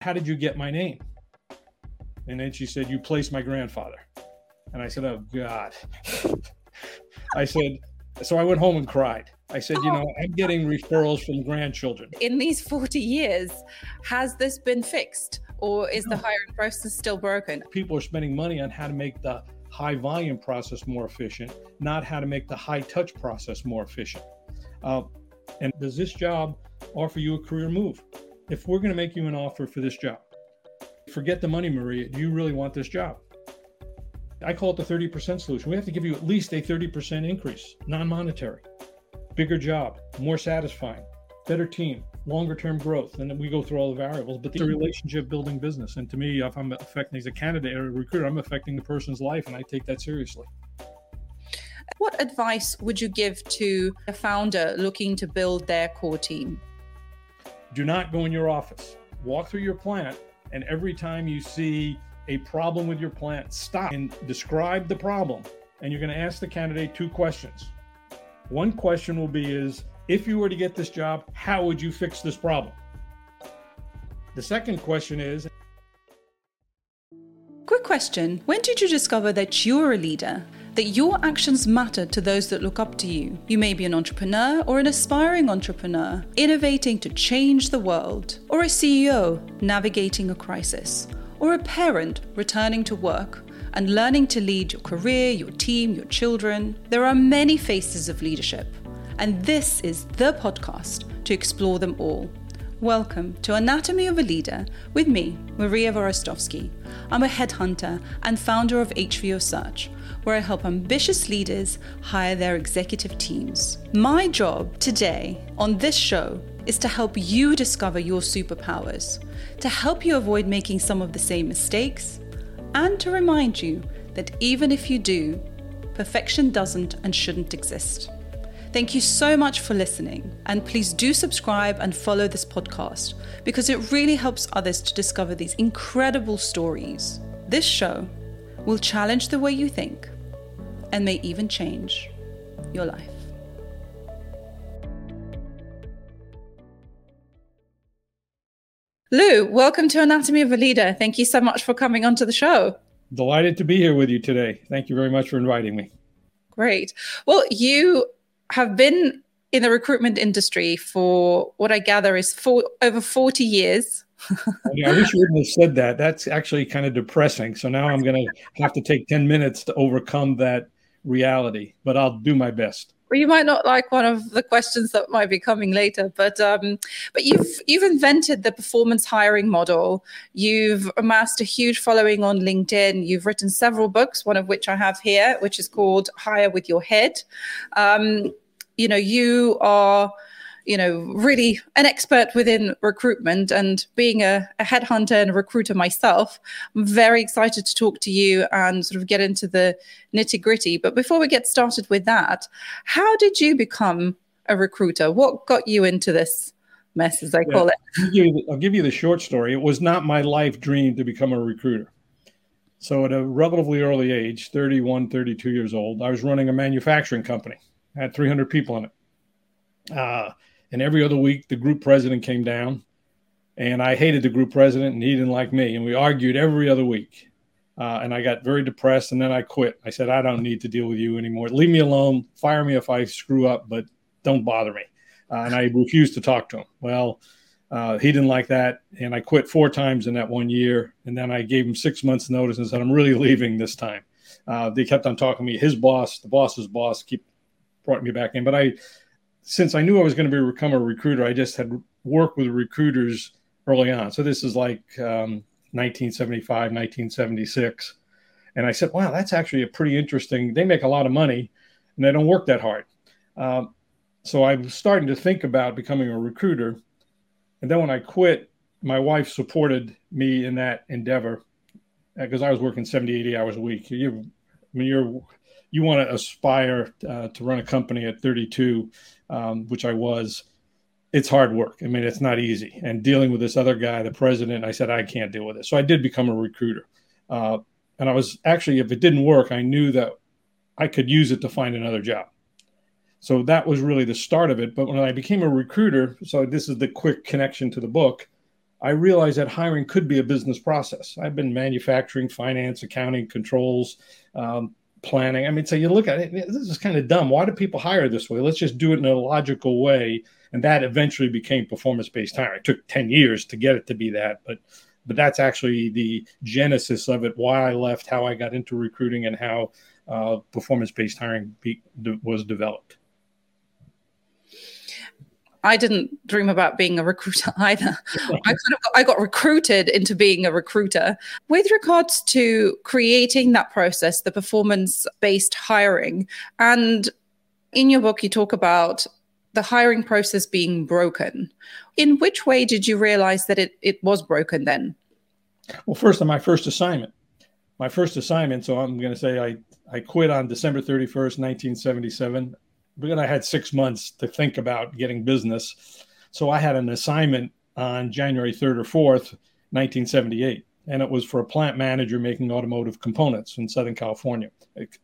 How did you get my name? And then she said, You placed my grandfather. And I said, Oh, God. I said, So I went home and cried. I said, You know, I'm getting referrals from grandchildren. In these 40 years, has this been fixed or is the hiring process still broken? People are spending money on how to make the high volume process more efficient, not how to make the high touch process more efficient. Uh, and does this job offer you a career move? If we're going to make you an offer for this job, forget the money, Maria. Do you really want this job? I call it the 30% solution. We have to give you at least a 30% increase, non monetary, bigger job, more satisfying, better team, longer term growth. And we go through all the variables, but the relationship building business. And to me, if I'm affecting as a candidate or a recruiter, I'm affecting the person's life, and I take that seriously. What advice would you give to a founder looking to build their core team? Do not go in your office. Walk through your plant, and every time you see a problem with your plant, stop and describe the problem. And you're going to ask the candidate two questions. One question will be is if you were to get this job, how would you fix this problem? The second question is Quick question When did you discover that you're a leader? That your actions matter to those that look up to you? You may be an entrepreneur or an aspiring entrepreneur, innovating to change the world, or a CEO navigating a crisis, or a parent returning to work and learning to lead your career, your team, your children. There are many faces of leadership, and this is the podcast to explore them all. Welcome to Anatomy of a Leader with me, Maria Vorostovsky. I'm a headhunter and founder of HVO Search, where I help ambitious leaders hire their executive teams. My job today on this show is to help you discover your superpowers, to help you avoid making some of the same mistakes, and to remind you that even if you do, perfection doesn't and shouldn't exist. Thank you so much for listening, and please do subscribe and follow this podcast because it really helps others to discover these incredible stories. This show will challenge the way you think and may even change your life. Lou, welcome to Anatomy of a Leader. Thank you so much for coming onto the show. Delighted to be here with you today. Thank you very much for inviting me. Great. Well, you have been in the recruitment industry for what I gather is for over 40 years. yeah, I wish you wouldn't have said that. That's actually kind of depressing. So now I'm going to have to take 10 minutes to overcome that reality, but I'll do my best well, you might not like one of the questions that might be coming later, but um, but you've you've invented the performance hiring model. You've amassed a huge following on LinkedIn. You've written several books, one of which I have here, which is called Hire with Your Head. Um, you know, you are you know, really an expert within recruitment and being a, a, headhunter and a recruiter myself, I'm very excited to talk to you and sort of get into the nitty gritty. But before we get started with that, how did you become a recruiter? What got you into this mess, as I yeah, call it? I'll give, the, I'll give you the short story. It was not my life dream to become a recruiter. So at a relatively early age, 31, 32 years old, I was running a manufacturing company. I had 300 people in it. Uh, and every other week, the group president came down, and I hated the group president, and he didn't like me. And we argued every other week. Uh, and I got very depressed, and then I quit. I said, I don't need to deal with you anymore. Leave me alone. Fire me if I screw up, but don't bother me. Uh, and I refused to talk to him. Well, uh, he didn't like that, and I quit four times in that one year. And then I gave him six months' notice and said, I'm really leaving this time. Uh, they kept on talking to me. His boss, the boss's boss, keep brought me back in. But I since I knew I was going to become a recruiter, I just had worked with recruiters early on. So this is like um, 1975, 1976. And I said, wow, that's actually a pretty interesting. They make a lot of money and they don't work that hard. Um, so I was starting to think about becoming a recruiter. And then when I quit, my wife supported me in that endeavor because uh, I was working 70, 80 hours a week. You, mean, you're you want to aspire uh, to run a company at 32, um, which I was, it's hard work. I mean, it's not easy. And dealing with this other guy, the president, I said, I can't deal with it. So I did become a recruiter. Uh, and I was actually, if it didn't work, I knew that I could use it to find another job. So that was really the start of it. But when I became a recruiter, so this is the quick connection to the book, I realized that hiring could be a business process. I've been manufacturing, finance, accounting, controls, um, planning. I mean, so you look at it, this is kind of dumb. Why do people hire this way? Let's just do it in a logical way. And that eventually became performance based hiring. It took 10 years to get it to be that, but but that's actually the genesis of it why i left how i got into recruiting and how uh, performance-based hiring be, was developed I didn't dream about being a recruiter either. I kind of got, I got recruited into being a recruiter. With regards to creating that process, the performance-based hiring, and in your book you talk about the hiring process being broken. In which way did you realize that it, it was broken then? Well, first on my first assignment. My first assignment, so I'm going to say I, I quit on December 31st, 1977. But I had six months to think about getting business. So I had an assignment on January 3rd or 4th, 1978. And it was for a plant manager making automotive components in Southern California,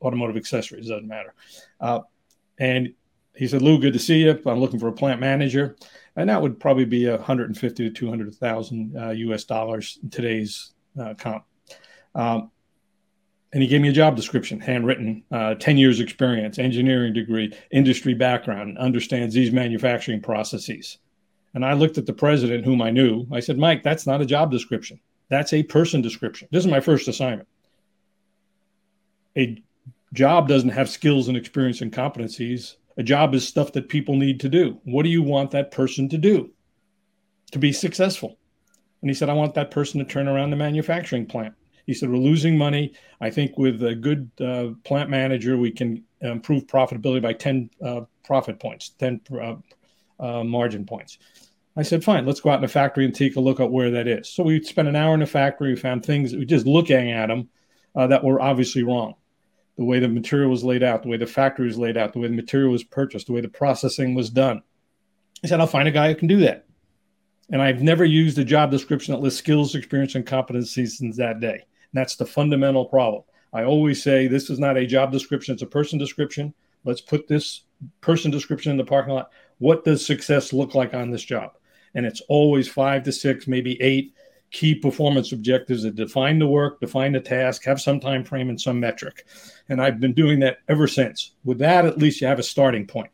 automotive accessories, doesn't matter. Uh, and he said, Lou, good to see you. I'm looking for a plant manager. And that would probably be 150 to 200,000 uh, US dollars in today's uh, comp. Um, and he gave me a job description, handwritten, uh, 10 years experience, engineering degree, industry background, understands these manufacturing processes. And I looked at the president, whom I knew. I said, Mike, that's not a job description. That's a person description. This is my first assignment. A job doesn't have skills and experience and competencies. A job is stuff that people need to do. What do you want that person to do to be successful? And he said, I want that person to turn around the manufacturing plant. He said, We're losing money. I think with a good uh, plant manager, we can improve profitability by 10 uh, profit points, 10 uh, uh, margin points. I said, Fine, let's go out in the factory and take a look at where that is. So we spent an hour in the factory. We found things, we just looking at them uh, that were obviously wrong the way the material was laid out, the way the factory was laid out, the way the material was purchased, the way the processing was done. I said, I'll find a guy who can do that. And I've never used a job description that lists skills, experience, and competencies since that day. That's the fundamental problem. I always say this is not a job description, it's a person description. Let's put this person description in the parking lot. What does success look like on this job? And it's always five to six, maybe eight key performance objectives that define the work, define the task, have some time frame and some metric. And I've been doing that ever since. With that, at least you have a starting point.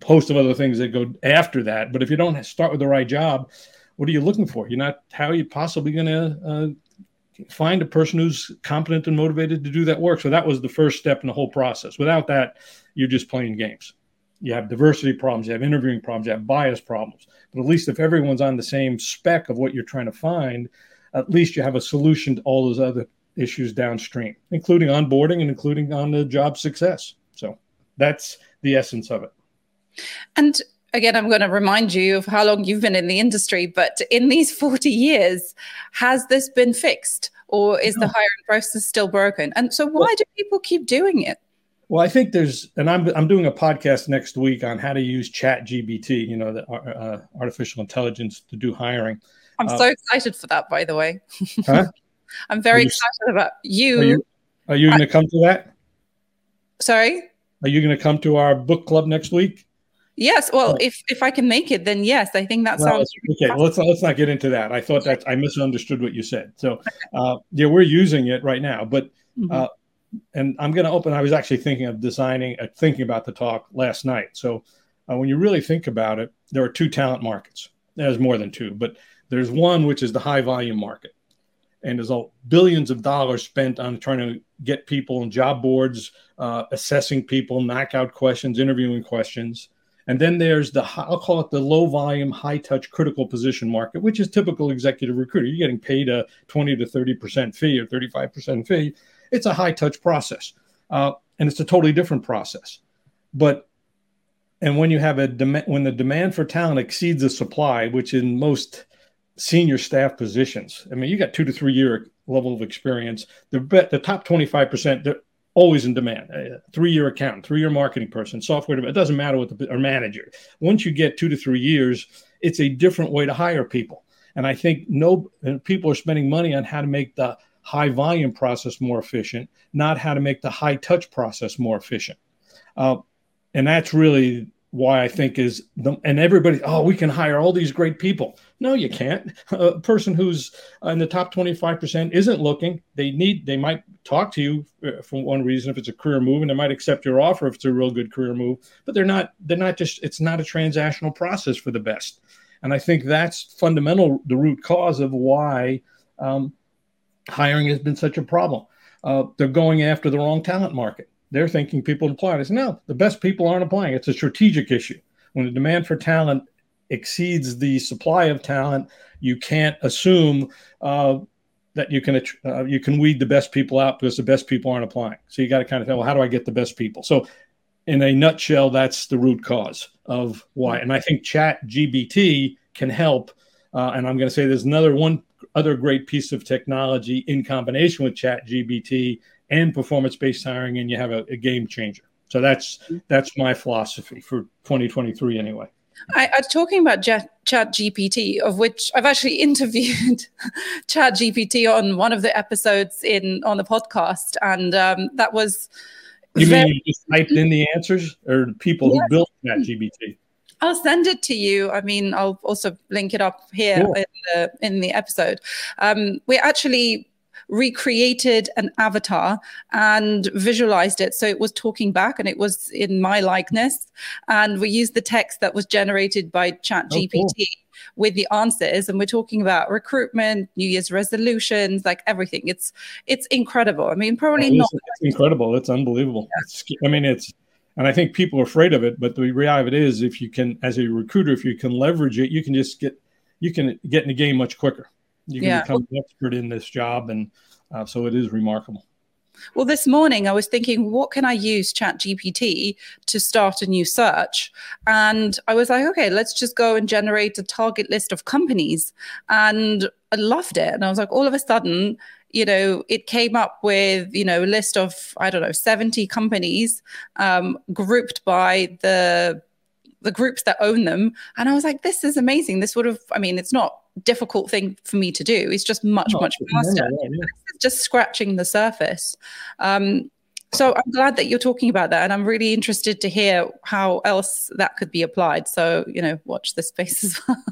A host of other things that go after that. But if you don't start with the right job, what are you looking for? You're not, how are you possibly going to uh, find a person who's competent and motivated to do that work? So that was the first step in the whole process. Without that, you're just playing games. You have diversity problems, you have interviewing problems, you have bias problems. But at least if everyone's on the same spec of what you're trying to find, at least you have a solution to all those other issues downstream, including onboarding and including on the job success. So that's the essence of it. And again, I'm going to remind you of how long you've been in the industry, but in these 40 years, has this been fixed or is no. the hiring process still broken? And so, why well, do people keep doing it? Well, I think there's, and I'm I'm doing a podcast next week on how to use Chat GPT, you know, the uh, artificial intelligence to do hiring. I'm uh, so excited for that, by the way. Huh? I'm very you, excited about you. Are you, are you going to come to that? Sorry. Are you going to come to our book club next week? Yes. Well, if if I can make it, then yes. I think that well, sounds okay. Well, let's let's not get into that. I thought that I misunderstood what you said. So, uh, yeah, we're using it right now, but. Mm-hmm. Uh, and I'm going to open. I was actually thinking of designing, uh, thinking about the talk last night. So, uh, when you really think about it, there are two talent markets. There's more than two, but there's one which is the high volume market and there's all billions of dollars spent on trying to get people on job boards, uh, assessing people, knockout questions, interviewing questions. And then there's the I'll call it the low volume, high touch, critical position market, which is typical executive recruiter. You're getting paid a 20 to 30 percent fee or 35 percent fee. It's a high touch process, uh, and it's a totally different process. But and when you have a demand, when the demand for talent exceeds the supply, which in most senior staff positions. I mean, you got two to three year level of experience. The the top 25%, they're always in demand. A three year accountant, three year marketing person, software, it doesn't matter what the or manager. Once you get two to three years, it's a different way to hire people. And I think no people are spending money on how to make the high volume process more efficient, not how to make the high touch process more efficient. Uh, and that's really why I think is the, and everybody, oh, we can hire all these great people. No, you can't. A person who's in the top 25% isn't looking. They need, they might talk to you uh, for one reason if it's a career move and they might accept your offer if it's a real good career move, but they're not, they're not just, it's not a transactional process for the best. And I think that's fundamental, the root cause of why um, hiring has been such a problem. Uh, they're going after the wrong talent market they're thinking people apply. I said, no, the best people aren't applying. It's a strategic issue. When the demand for talent exceeds the supply of talent, you can't assume uh, that you can uh, you can weed the best people out because the best people aren't applying. So you got to kind of think, well, how do I get the best people? So, in a nutshell, that's the root cause of why. And I think Chat GPT can help. Uh, and I'm going to say there's another one other great piece of technology in combination with Chat GPT and performance based hiring, and you have a, a game changer. So that's that's my philosophy for 2023 anyway. I, was talking about Chat, Chat GPT, of which I've actually interviewed Chat GPT on one of the episodes in on the podcast, and um, that was. You very- mean you just typed in the answers, or people yes. who built Chat GPT? I'll send it to you. I mean, I'll also link it up here in the in the episode. Um, we actually recreated an avatar and visualized it. So it was talking back and it was in my likeness. And we used the text that was generated by ChatGPT. Oh, cool with the answers and we're talking about recruitment new year's resolutions like everything it's it's incredible i mean probably not it's incredible it's unbelievable yeah. it's, i mean it's and i think people are afraid of it but the reality of it is if you can as a recruiter if you can leverage it you can just get you can get in the game much quicker you can yeah. become an expert in this job, and uh, so it is remarkable. Well, this morning I was thinking, what can I use Chat GPT to start a new search? And I was like, okay, let's just go and generate a target list of companies. And I loved it. And I was like, all of a sudden, you know, it came up with, you know, a list of, I don't know, 70 companies um, grouped by the the groups that own them. And I was like, this is amazing. This would have, I mean, it's not difficult thing for me to do. It's just much, much faster. Yeah, yeah. Just scratching the surface. Um, so I'm glad that you're talking about that, and I'm really interested to hear how else that could be applied. So you know, watch this space as well.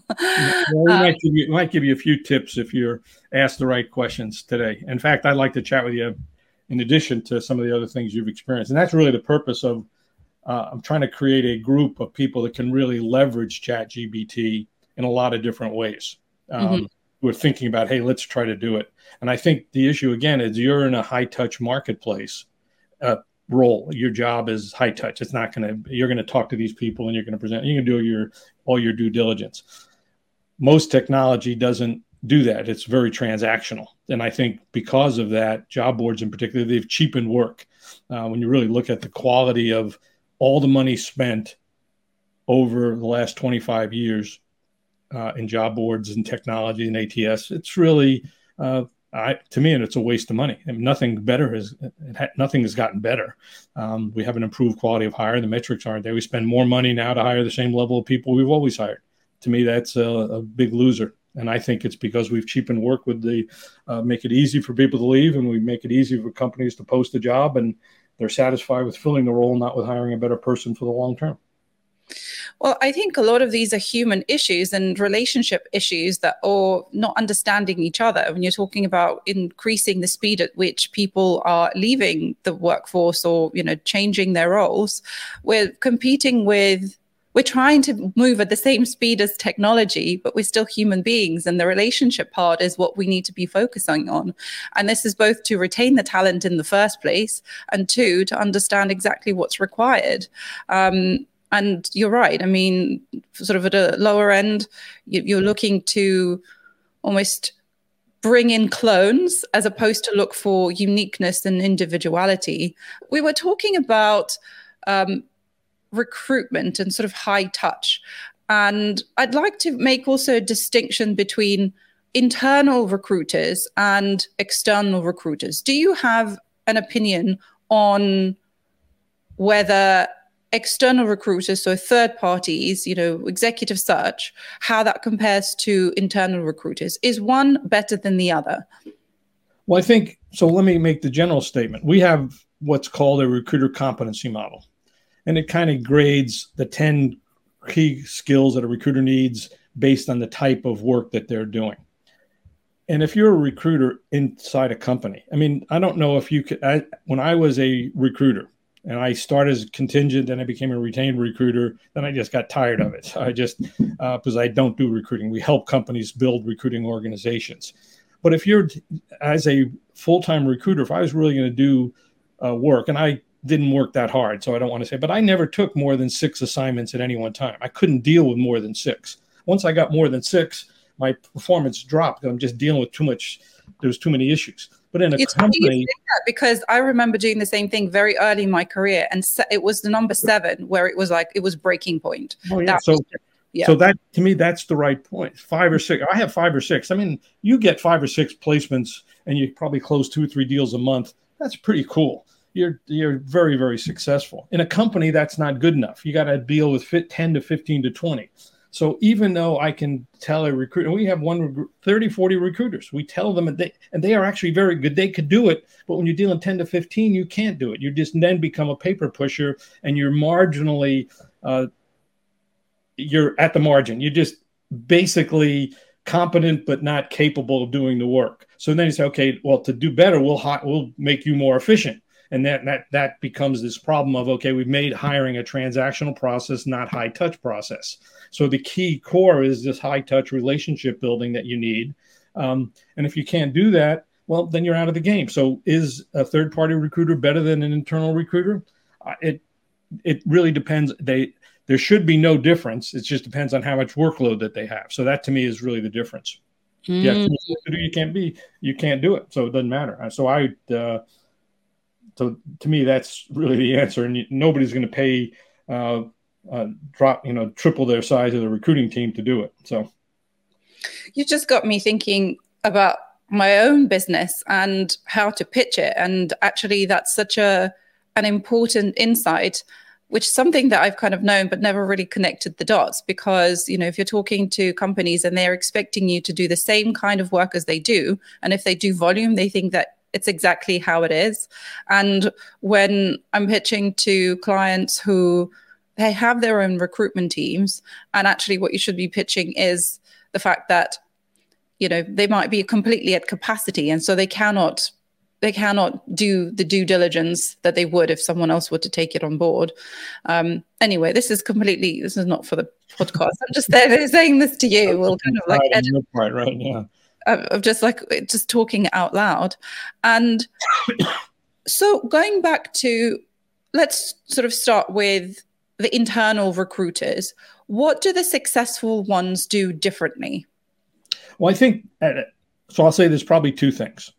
well we um, might, give you, might give you a few tips if you're asked the right questions today. In fact, I'd like to chat with you in addition to some of the other things you've experienced, and that's really the purpose of. Uh, I'm trying to create a group of people that can really leverage Chat GPT in a lot of different ways um, mm-hmm. who are thinking about, hey, let's try to do it. And I think the issue again is you're in a high touch marketplace uh, role. Your job is high touch. It's not going to. You're going to talk to these people and you're going to present. You can do your all your due diligence. Most technology doesn't do that. It's very transactional, and I think because of that, job boards in particular, they've cheapened work. Uh, when you really look at the quality of all the money spent over the last 25 years uh, in job boards and technology and ATS. It's really, uh, I, to me, and it's a waste of money. I mean, nothing better has ha- nothing has gotten better. Um, we have an improved quality of hire. The metrics aren't there. We spend more money now to hire the same level of people we've always hired. To me, that's a, a big loser. And I think it's because we've cheapened work with the uh, make it easy for people to leave, and we make it easy for companies to post a job, and they're satisfied with filling the role, not with hiring a better person for the long term. Well, I think a lot of these are human issues and relationship issues that are not understanding each other. When you're talking about increasing the speed at which people are leaving the workforce or, you know, changing their roles, we're competing with we're trying to move at the same speed as technology, but we're still human beings. And the relationship part is what we need to be focusing on. And this is both to retain the talent in the first place, and two, to understand exactly what's required. Um, and you're right. I mean, sort of at a lower end, you're looking to almost bring in clones as opposed to look for uniqueness and individuality. We were talking about um, recruitment and sort of high touch. And I'd like to make also a distinction between internal recruiters and external recruiters. Do you have an opinion on whether external recruiters, so third parties, you know, executive search, how that compares to internal recruiters. Is one better than the other? Well, I think so. Let me make the general statement. We have what's called a recruiter competency model. And it kind of grades the 10 key skills that a recruiter needs based on the type of work that they're doing. And if you're a recruiter inside a company, I mean, I don't know if you could. I, when I was a recruiter and I started as a contingent, then I became a retained recruiter, then I just got tired of it. So I just, because uh, I don't do recruiting, we help companies build recruiting organizations. But if you're, as a full time recruiter, if I was really going to do uh, work, and I didn't work that hard, so I don't want to say, but I never took more than six assignments at any one time. I couldn't deal with more than six. Once I got more than six, my performance dropped. I'm just dealing with too much. There's too many issues. But in a it's company, because I remember doing the same thing very early in my career, and it was the number seven where it was like it was breaking point. Oh yeah. That so was, yeah. So that to me, that's the right point. Five or six. I have five or six. I mean, you get five or six placements, and you probably close two or three deals a month. That's pretty cool. You're you're very very successful. In a company, that's not good enough. You got to deal with fit ten to fifteen to twenty. So even though I can tell a recruiter, we have one 30, 40 recruiters. We tell them and they, and they are actually very good. They could do it, but when you're dealing 10 to 15, you can't do it. You just then become a paper pusher and you're marginally, uh, you're at the margin. You're just basically competent, but not capable of doing the work. So then you say, okay, well, to do better, we'll, we'll make you more efficient and that that that becomes this problem of okay we've made hiring a transactional process not high touch process. So the key core is this high touch relationship building that you need. Um, and if you can't do that well then you're out of the game. So is a third party recruiter better than an internal recruiter? Uh, it it really depends. They there should be no difference. It just depends on how much workload that they have. So that to me is really the difference. Mm. yeah you can't be you can't do it. So it doesn't matter. So i uh, so to me, that's really the answer. And nobody's going to pay uh, uh, drop, you know, triple their size of the recruiting team to do it. So you just got me thinking about my own business and how to pitch it. And actually, that's such a an important insight which is something that I've kind of known but never really connected the dots because you know if you're talking to companies and they're expecting you to do the same kind of work as they do and if they do volume they think that it's exactly how it is. And when I'm pitching to clients who they have their own recruitment teams, and actually what you should be pitching is the fact that you know they might be completely at capacity, and so they cannot they cannot do the due diligence that they would if someone else were to take it on board. Um, anyway, this is completely this is not for the podcast. I'm just there saying this to you. We'll kind of like edit. Right, right, yeah of just like just talking out loud. And so going back to let's sort of start with the internal recruiters. What do the successful ones do differently? Well, I think uh, so. I'll say there's probably two things,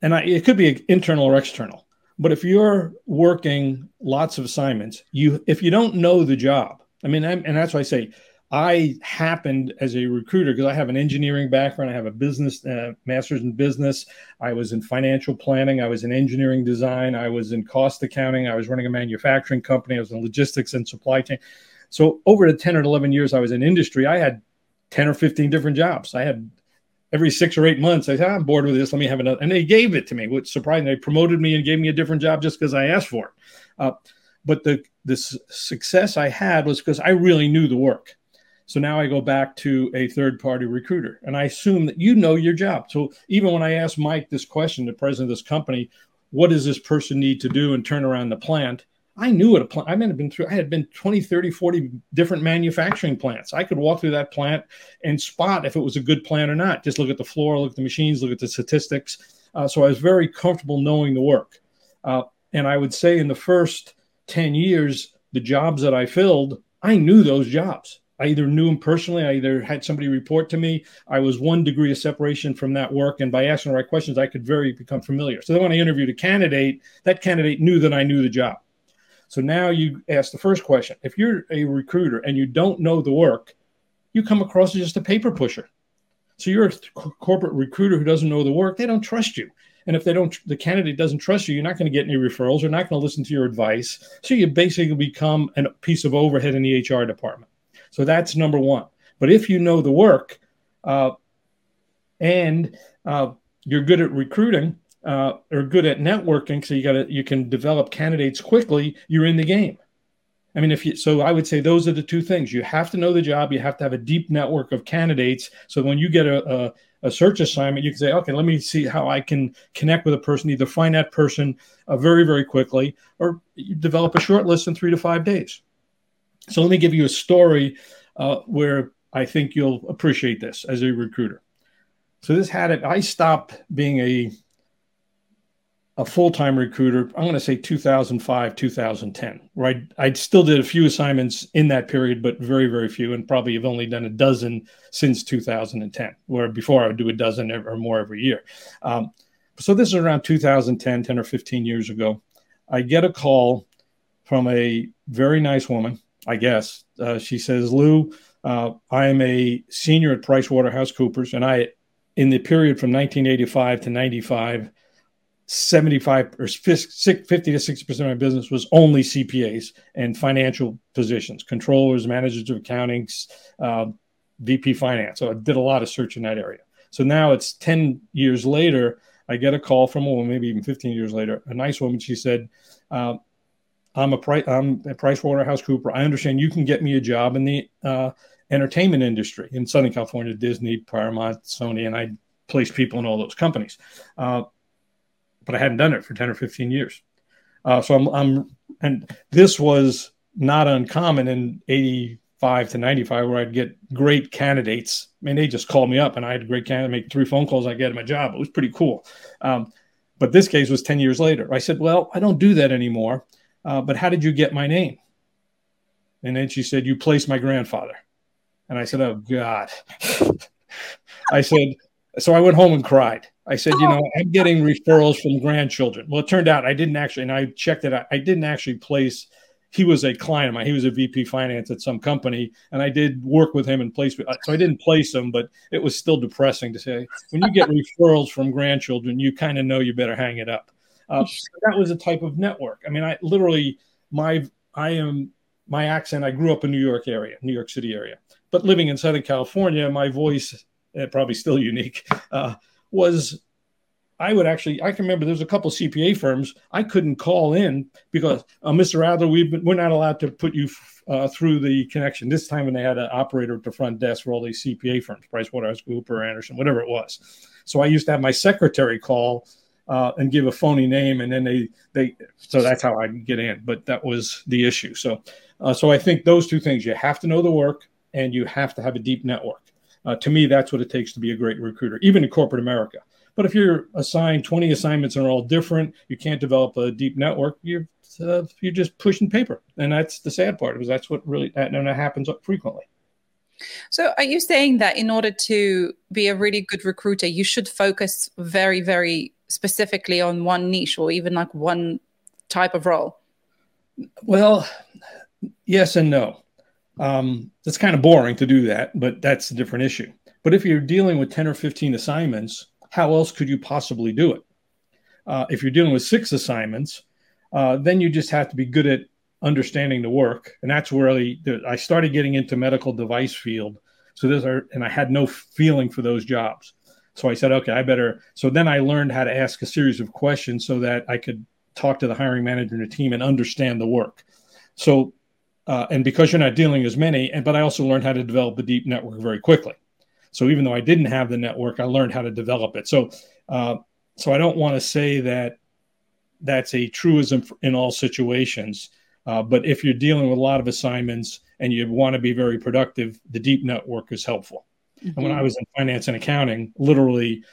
and I, it could be internal or external. But if you're working lots of assignments, you if you don't know the job, I mean, and that's why I say I happened as a recruiter because I have an engineering background. I have a business uh, master's in business. I was in financial planning. I was in engineering design. I was in cost accounting. I was running a manufacturing company. I was in logistics and supply chain. So over the 10 or 11 years I was in industry, I had 10 or 15 different jobs. I had every six or eight months, I said, I'm bored with this. Let me have another. And they gave it to me, which surprised me. They promoted me and gave me a different job just because I asked for it. Uh, but the, the success I had was because I really knew the work. So now I go back to a third party recruiter and I assume that you know your job. So even when I asked Mike this question, the president of this company, what does this person need to do and turn around the plant? I knew what a plant, I had been through, I had been 20, 30, 40 different manufacturing plants. I could walk through that plant and spot if it was a good plant or not. Just look at the floor, look at the machines, look at the statistics. Uh, so I was very comfortable knowing the work. Uh, and I would say in the first 10 years, the jobs that I filled, I knew those jobs. I either knew him personally, I either had somebody report to me. I was one degree of separation from that work, and by asking the right questions, I could very become familiar. So then, when I interviewed a candidate, that candidate knew that I knew the job. So now you ask the first question: If you're a recruiter and you don't know the work, you come across as just a paper pusher. So you're a corporate recruiter who doesn't know the work. They don't trust you. And if they don't, the candidate doesn't trust you, you're not going to get any referrals. They're not going to listen to your advice. So you basically become a piece of overhead in the HR department. So that's number one. But if you know the work uh, and uh, you're good at recruiting uh, or good at networking, so you got you can develop candidates quickly. You're in the game. I mean, if you so, I would say those are the two things. You have to know the job. You have to have a deep network of candidates. So when you get a, a, a search assignment, you can say, okay, let me see how I can connect with a person. Either find that person uh, very, very quickly, or develop a short list in three to five days. So let me give you a story uh, where I think you'll appreciate this as a recruiter. So this had it. I stopped being a a full-time recruiter i'm going to say 2005 2010 right i still did a few assignments in that period but very very few and probably have only done a dozen since 2010 where before i would do a dozen or more every year um, so this is around 2010 10 or 15 years ago i get a call from a very nice woman i guess uh, she says lou uh, i am a senior at pricewaterhousecoopers and i in the period from 1985 to 95 75 or 50 to 60 percent of my business was only CPAs and financial positions, controllers, managers of accounting, uh, VP finance. So I did a lot of search in that area. So now it's 10 years later, I get a call from a woman, maybe even 15 years later, a nice woman. She said, uh, I'm a price, I'm Price Waterhouse Cooper. I understand you can get me a job in the uh, entertainment industry in Southern California, Disney, Paramount, Sony, and I place people in all those companies. Uh, but I hadn't done it for 10 or 15 years. Uh, so I'm, I'm, and this was not uncommon in 85 to 95 where I'd get great candidates. I mean, they just called me up and I had great candidate, make three phone calls, I get a job. It was pretty cool. Um, but this case was 10 years later. I said, well, I don't do that anymore. Uh, but how did you get my name? And then she said, you placed my grandfather. And I said, oh God. I said, so I went home and cried. I said, you know, I'm getting referrals from grandchildren. Well, it turned out I didn't actually, and I checked it out, I didn't actually place. He was a client of mine. He was a VP finance at some company, and I did work with him and place. So I didn't place him, but it was still depressing to say when you get referrals from grandchildren, you kind of know you better hang it up. Uh, that was a type of network. I mean, I literally my I am my accent. I grew up in New York area, New York City area, but living in Southern California, my voice, uh, probably still unique. Uh, was I would actually, I can remember there was a couple CPA firms I couldn't call in because, uh, Mr. Adler, we've been, we're not allowed to put you uh, through the connection. This time when they had an operator at the front desk for all these CPA firms, PricewaterhouseCoopers, Andersen, whatever it was. So I used to have my secretary call uh, and give a phony name, and then they they. So that's how I get in. But that was the issue. So, uh, so I think those two things: you have to know the work, and you have to have a deep network. Uh, to me, that's what it takes to be a great recruiter, even in corporate America. But if you're assigned 20 assignments and are all different, you can't develop a deep network. You're uh, you're just pushing paper, and that's the sad part because that's what really and that happens frequently. So, are you saying that in order to be a really good recruiter, you should focus very, very specifically on one niche or even like one type of role? Well, yes and no. Um, it's kind of boring to do that, but that's a different issue. But if you're dealing with 10 or 15 assignments, how else could you possibly do it? Uh, if you're dealing with six assignments, uh, then you just have to be good at understanding the work. And that's where I, I started getting into medical device field. So there's are, and I had no feeling for those jobs. So I said, okay, I better. So then I learned how to ask a series of questions so that I could talk to the hiring manager and the team and understand the work. So uh, and because you're not dealing as many, and but I also learned how to develop a deep network very quickly. So even though I didn't have the network, I learned how to develop it. So uh, so I don't want to say that that's a truism in all situations. Uh, but if you're dealing with a lot of assignments and you want to be very productive, the deep network is helpful. Mm-hmm. And when. I was in finance and accounting, literally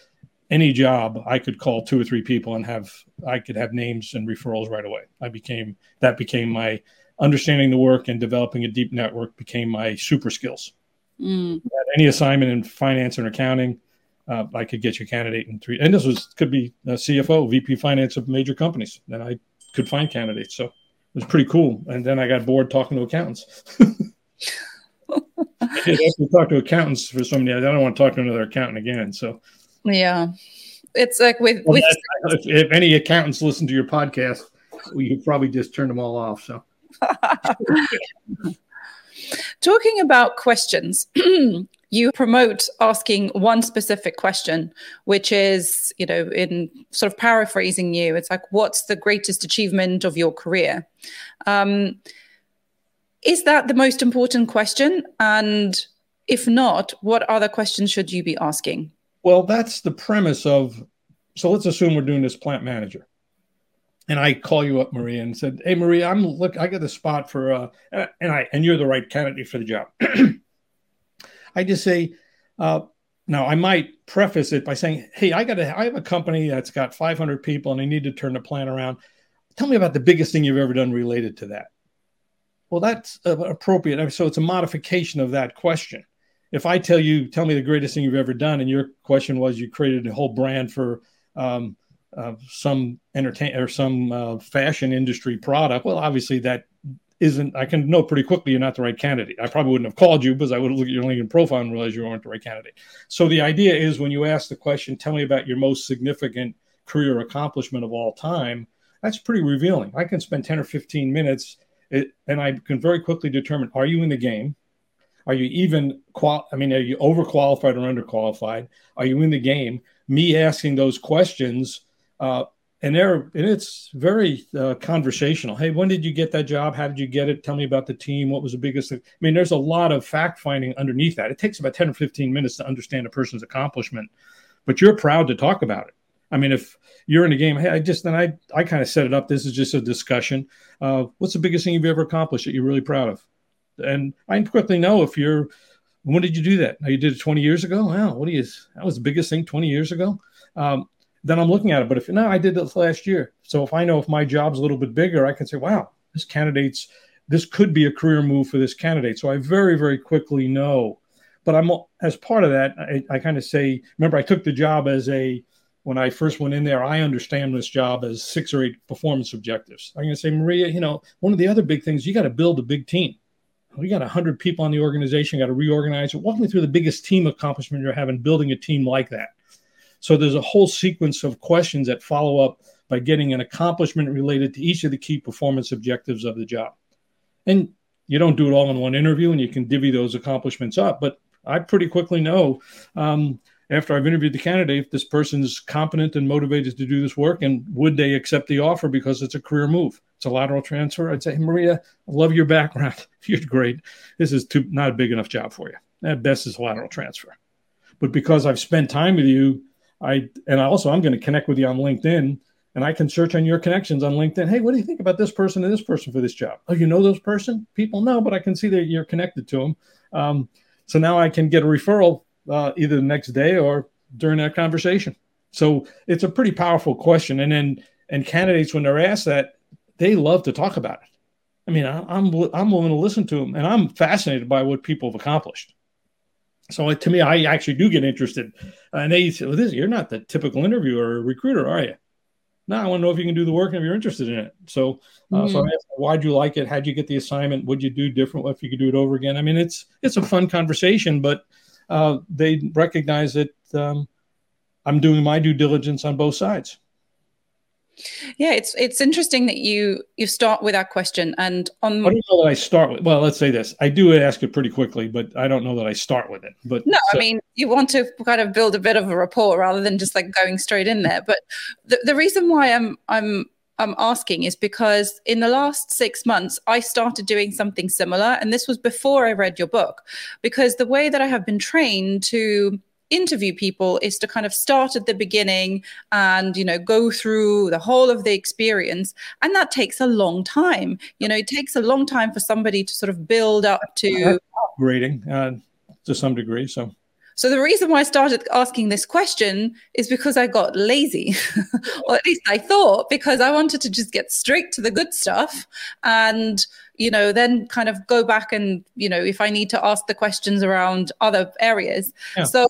any job I could call two or three people and have I could have names and referrals right away. I became that became my understanding the work and developing a deep network became my super skills. Mm. Any assignment in finance and accounting, uh, I could get you a candidate in three. And this was could be a CFO, VP finance of major companies. and I could find candidates. So it was pretty cool. And then I got bored talking to accountants. I talk to accountants for so many. I don't want to talk to another accountant again. So yeah, it's like with, well, with... If, if, any accountants listen to your podcast, well, you probably just turn them all off. So Talking about questions, you promote asking one specific question, which is, you know, in sort of paraphrasing you, it's like, what's the greatest achievement of your career? Um, Is that the most important question? And if not, what other questions should you be asking? Well, that's the premise of. So let's assume we're doing this plant manager, and I call you up, Maria, and said, "Hey, Maria, I'm look. I got the spot for, uh, and I and you're the right candidate for the job." I just say, uh, now I might preface it by saying, "Hey, I got a, I have a company that's got 500 people, and I need to turn the plant around. Tell me about the biggest thing you've ever done related to that." Well, that's uh, appropriate. So it's a modification of that question if I tell you, tell me the greatest thing you've ever done, and your question was you created a whole brand for um, uh, some entertain or some uh, fashion industry product, well, obviously that isn't. I can know pretty quickly you're not the right candidate. I probably wouldn't have called you because I would looked at your LinkedIn profile and realized you weren't the right candidate. So the idea is when you ask the question, tell me about your most significant career accomplishment of all time. That's pretty revealing. I can spend 10 or 15 minutes it, and I can very quickly determine are you in the game? Are you even qual? I mean, are you overqualified or underqualified? Are you in the game? Me asking those questions, uh, and they're and it's very uh, conversational. Hey, when did you get that job? How did you get it? Tell me about the team. What was the biggest? Thing? I mean, there's a lot of fact finding underneath that. It takes about ten or fifteen minutes to understand a person's accomplishment, but you're proud to talk about it. I mean, if you're in a game, hey, I just then I I kind of set it up. This is just a discussion. Uh, what's the biggest thing you've ever accomplished that you're really proud of? and I quickly know if you're. When did you do that? Now you did it 20 years ago. Wow, what do you? That was the biggest thing 20 years ago. Um, then I'm looking at it. But if no, I did this last year. So if I know if my job's a little bit bigger, I can say, wow, this candidate's this could be a career move for this candidate. So I very, very quickly know. But I'm as part of that, I, I kind of say, remember, I took the job as a when I first went in there, I understand this job as six or eight performance objectives. I'm going to say, Maria, you know, one of the other big things, you got to build a big team we got 100 people on the organization, got to reorganize it. Walk me through the biggest team accomplishment you're having building a team like that. So there's a whole sequence of questions that follow up by getting an accomplishment related to each of the key performance objectives of the job. And you don't do it all in one interview and you can divvy those accomplishments up, but I pretty quickly know um, after I've interviewed the candidate if this person's competent and motivated to do this work and would they accept the offer because it's a career move. It's a lateral transfer. I'd say, hey, Maria, I love your background. You're great. This is too, not a big enough job for you. At best is a lateral transfer. But because I've spent time with you, I and also I'm going to connect with you on LinkedIn and I can search on your connections on LinkedIn. Hey, what do you think about this person and this person for this job? Oh, you know those person? People know, but I can see that you're connected to them. Um, so now I can get a referral uh, either the next day or during that conversation. So it's a pretty powerful question. And then and candidates when they're asked that, they love to talk about it. I mean, I, I'm, I'm willing to listen to them, and I'm fascinated by what people have accomplished. So to me, I actually do get interested. And they say, well, this, "You're not the typical interviewer or recruiter, are you?" No, I want to know if you can do the work and if you're interested in it. So, uh, mm-hmm. so I asked, why'd you like it? How'd you get the assignment? Would you do different if you could do it over again? I mean, it's it's a fun conversation, but uh, they recognize that um, I'm doing my due diligence on both sides. Yeah, it's it's interesting that you you start with that question, and on. I don't know that I start with. Well, let's say this: I do ask it pretty quickly, but I don't know that I start with it. But no, so. I mean, you want to kind of build a bit of a rapport rather than just like going straight in there. But the the reason why I'm I'm I'm asking is because in the last six months, I started doing something similar. And this was before I read your book, because the way that I have been trained to interview people is to kind of start at the beginning and you know go through the whole of the experience and that takes a long time you know it takes a long time for somebody to sort of build up to grading uh, to some degree so so the reason why I started asking this question is because I got lazy, or at least I thought, because I wanted to just get straight to the good stuff and, you know, then kind of go back and, you know, if I need to ask the questions around other areas. Yeah. So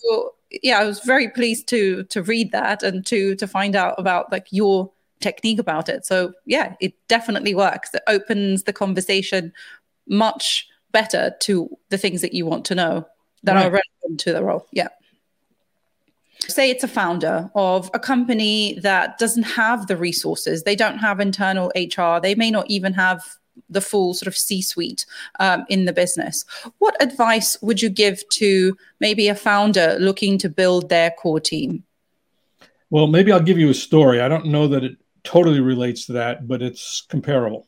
yeah, I was very pleased to to read that and to to find out about like your technique about it. So yeah, it definitely works. It opens the conversation much better to the things that you want to know that right. are relevant to the role. Yeah. Say it's a founder of a company that doesn't have the resources, they don't have internal HR, they may not even have the full sort of C suite um, in the business. What advice would you give to maybe a founder looking to build their core team? Well, maybe I'll give you a story. I don't know that it totally relates to that, but it's comparable.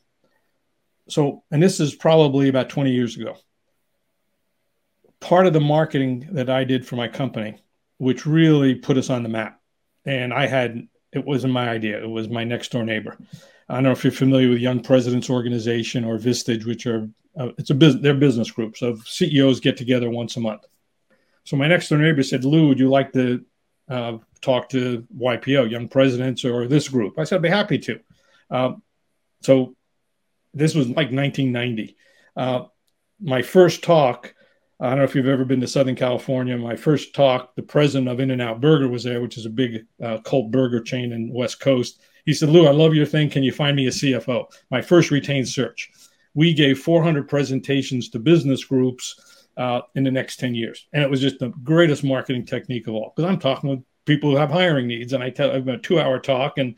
so, and this is probably about 20 years ago. Part of the marketing that I did for my company, which really put us on the map, and I had it wasn't my idea; it was my next door neighbor. I don't know if you're familiar with Young Presidents Organization or Vistage, which are uh, it's a business they're business groups of CEOs get together once a month. So my next door neighbor said, "Lou, would you like to uh, talk to YPO, Young Presidents, or this group?" I said, "I'd be happy to." Uh, so this was like 1990. Uh, my first talk. I don't know if you've ever been to Southern California. My first talk, the president of In-N-Out Burger was there, which is a big uh, cult burger chain in West Coast. He said, Lou, I love your thing. Can you find me a CFO? My first retained search. We gave 400 presentations to business groups uh, in the next 10 years. And it was just the greatest marketing technique of all. Because I'm talking with people who have hiring needs. And I tell I've them a two hour talk, and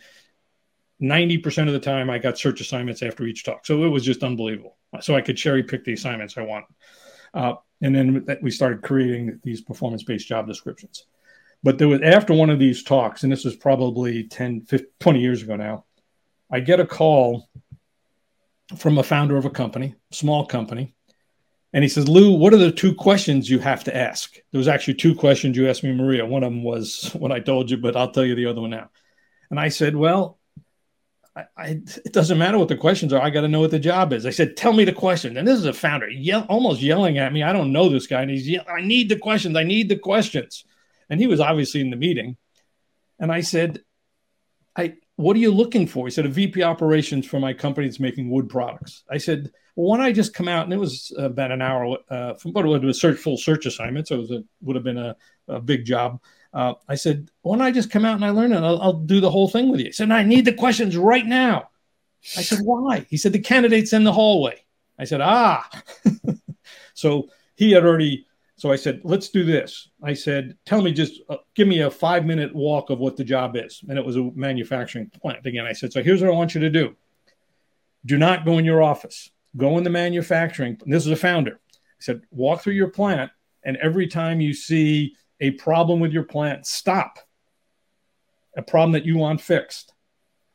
90% of the time I got search assignments after each talk. So it was just unbelievable. So I could cherry pick the assignments I wanted. Uh, and then we started creating these performance based job descriptions. But there was after one of these talks, and this was probably 10, 15, 20 years ago now, I get a call from a founder of a company, small company. And he says, Lou, what are the two questions you have to ask? There was actually two questions you asked me, Maria. One of them was what I told you, but I'll tell you the other one now. And I said, Well, I, I, it doesn't matter what the questions are. I got to know what the job is. I said, "Tell me the question." And this is a founder, yell, almost yelling at me. I don't know this guy, and he's, "I need the questions. I need the questions." And he was obviously in the meeting, and I said, "I, what are you looking for?" He said, "A VP operations for my company that's making wood products." I said, "Well, why don't I just come out?" And it was about an hour uh, from what it was a search full search assignment, so it a, would have been a, a big job. Uh, I said, why don't I just come out and I learn it? I'll, I'll do the whole thing with you. He said, I need the questions right now. I said, why? He said, the candidate's in the hallway. I said, ah. so he had already, so I said, let's do this. I said, tell me just, uh, give me a five minute walk of what the job is. And it was a manufacturing plant. Again, I said, so here's what I want you to do. Do not go in your office. Go in the manufacturing. This is a founder. I said, walk through your plant. And every time you see a problem with your plant, stop. A problem that you want fixed,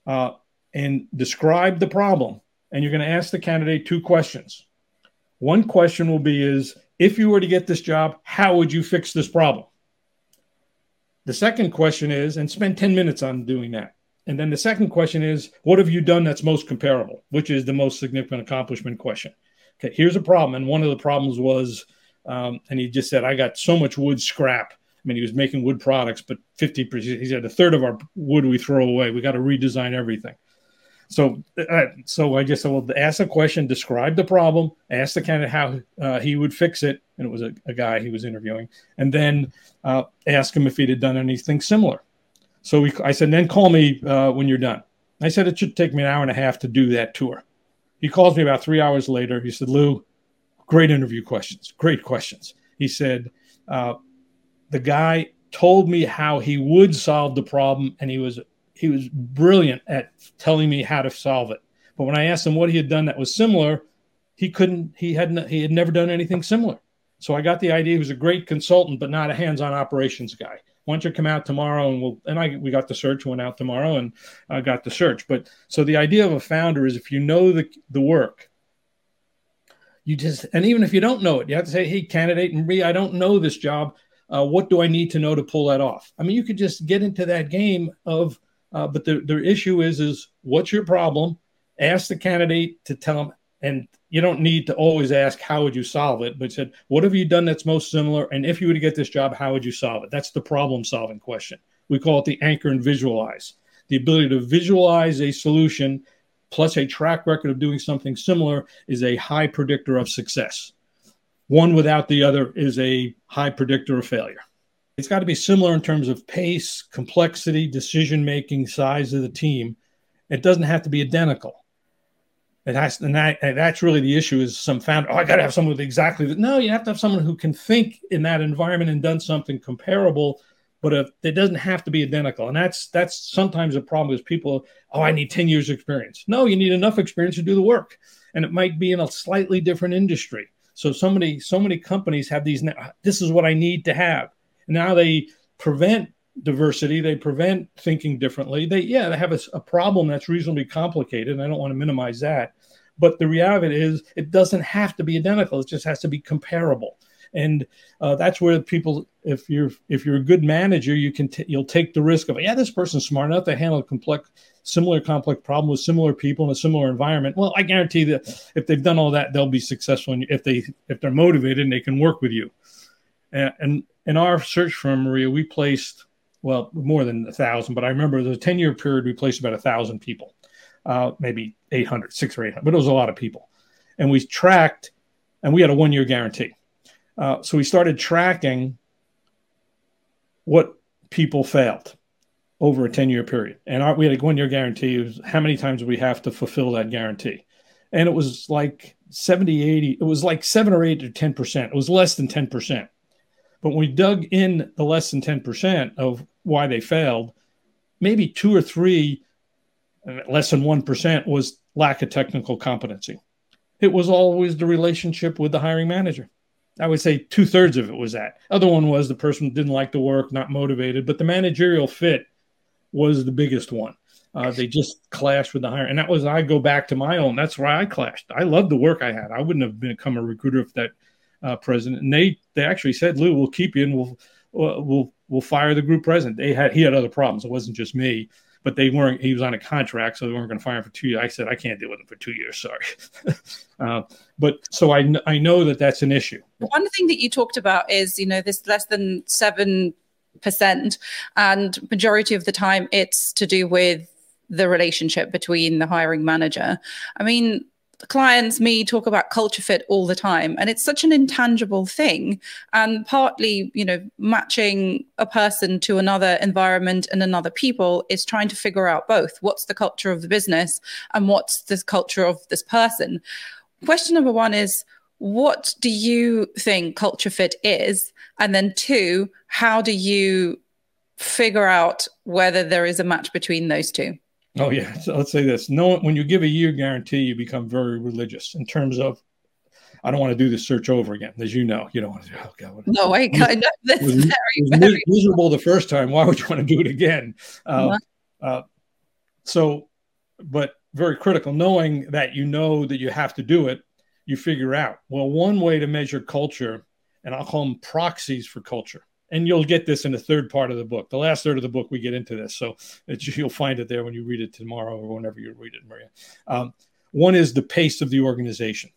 uh, and describe the problem. And you're going to ask the candidate two questions. One question will be: Is if you were to get this job, how would you fix this problem? The second question is, and spend 10 minutes on doing that. And then the second question is, what have you done that's most comparable, which is the most significant accomplishment question. Okay, here's a problem. And one of the problems was um, and he just said, I got so much wood scrap. I mean, he was making wood products, but 50%, he said, a third of our wood we throw away. We got to redesign everything. So, uh, so I just said, well, ask a question, describe the problem, ask the candidate how uh, he would fix it. And it was a, a guy he was interviewing. And then uh, ask him if he'd had done anything similar. So we, I said, then call me uh, when you're done. I said, it should take me an hour and a half to do that tour. He calls me about three hours later. He said, Lou, Great interview questions. Great questions. He said, uh, the guy told me how he would solve the problem, and he was he was brilliant at telling me how to solve it. But when I asked him what he had done that was similar, he couldn't. He hadn't. He had never done anything similar. So I got the idea he was a great consultant, but not a hands-on operations guy. Why don't you come out tomorrow and we'll and I we got the search went out tomorrow and I got the search. But so the idea of a founder is if you know the the work you just and even if you don't know it you have to say hey candidate and i don't know this job uh, what do i need to know to pull that off i mean you could just get into that game of uh, but the, issue is is what's your problem? Ask the candidate to tell them and you don't need to always ask how would you solve it? But said what have you done that's most similar? And if you were to get this job how would you solve it? That's the problem solving question. We call it the anchor and visualize. The ability to visualize a solution plus a track record of doing something similar is a high predictor of success. One without the other is a high predictor of failure. It's got to be similar in terms of pace, complexity, decision making, size of the team. It doesn't have to be identical. It has, and, that, and that's really the issue. Is some founder? Oh, I got to have someone with exactly. The, no, you have to have someone who can think in that environment and done something comparable but if, it doesn't have to be identical. And that's that's sometimes a problem is people, oh, I need 10 years experience. No, you need enough experience to do the work. And it might be in a slightly different industry. So so many, so many companies have these, this is what I need to have. Now they prevent diversity, they prevent thinking differently. They, yeah, they have a, a problem that's reasonably complicated. And I don't want to minimize that. But the reality is, it doesn't have to be identical. It just has to be comparable. And uh, that's where people, if you're if you're a good manager, you can t- you'll take the risk of yeah, this person's smart enough to handle a complex, similar complex problem with similar people in a similar environment. Well, I guarantee that if they've done all that, they'll be successful. And if they if they're motivated and they can work with you. And, and in our search firm, Maria, we placed well more than a thousand, but I remember the ten year period we placed about a thousand people uh, maybe 800, six or 800, but it was a lot of people. And we tracked, and we had a one year guarantee. Uh, so we started tracking what people failed over a 10 year period. And our, we had a one year guarantee. Was how many times we have to fulfill that guarantee. And it was like 70, 80, it was like seven or eight or 10%. It was less than 10%. But when we dug in the less than 10% of why they failed, maybe two or three less than 1% was lack of technical competency. It was always the relationship with the hiring manager. I would say two thirds of it was that. Other one was the person didn't like the work, not motivated, but the managerial fit was the biggest one. Uh, they just clashed with the hiring, and that was I go back to my own. That's why I clashed. I loved the work I had. I wouldn't have become a recruiter if that uh, president. And they they actually said, "Lou, we'll keep you, and we'll we'll we'll fire the group president." They had he had other problems. It wasn't just me but they weren't. He was on a contract, so they weren't going to fire him for two years. I said I can't deal with him for two years. Sorry, uh, but so I I know that that's an issue. One thing that you talked about is you know this less than seven percent, and majority of the time it's to do with the relationship between the hiring manager. I mean, clients, me talk about culture fit all the time. And it's such an intangible thing. And partly, you know, matching a person to another environment and another people is trying to figure out both what's the culture of the business and what's the culture of this person. Question number one is, what do you think culture fit is? And then two, how do you figure out whether there is a match between those two? Oh yeah. So let's say this: no, when you give a year guarantee, you become very religious in terms of. I don't want to do this search over again, as you know. You don't want to. Do, oh God, no, I kind of. This was, very, was very miserable the first time. Why would you want to do it again? Uh, uh, so, but very critical. Knowing that you know that you have to do it, you figure out. Well, one way to measure culture, and I'll call them proxies for culture, and you'll get this in the third part of the book. The last third of the book, we get into this, so you'll find it there when you read it tomorrow or whenever you read it, Maria. Um, one is the pace of the organization.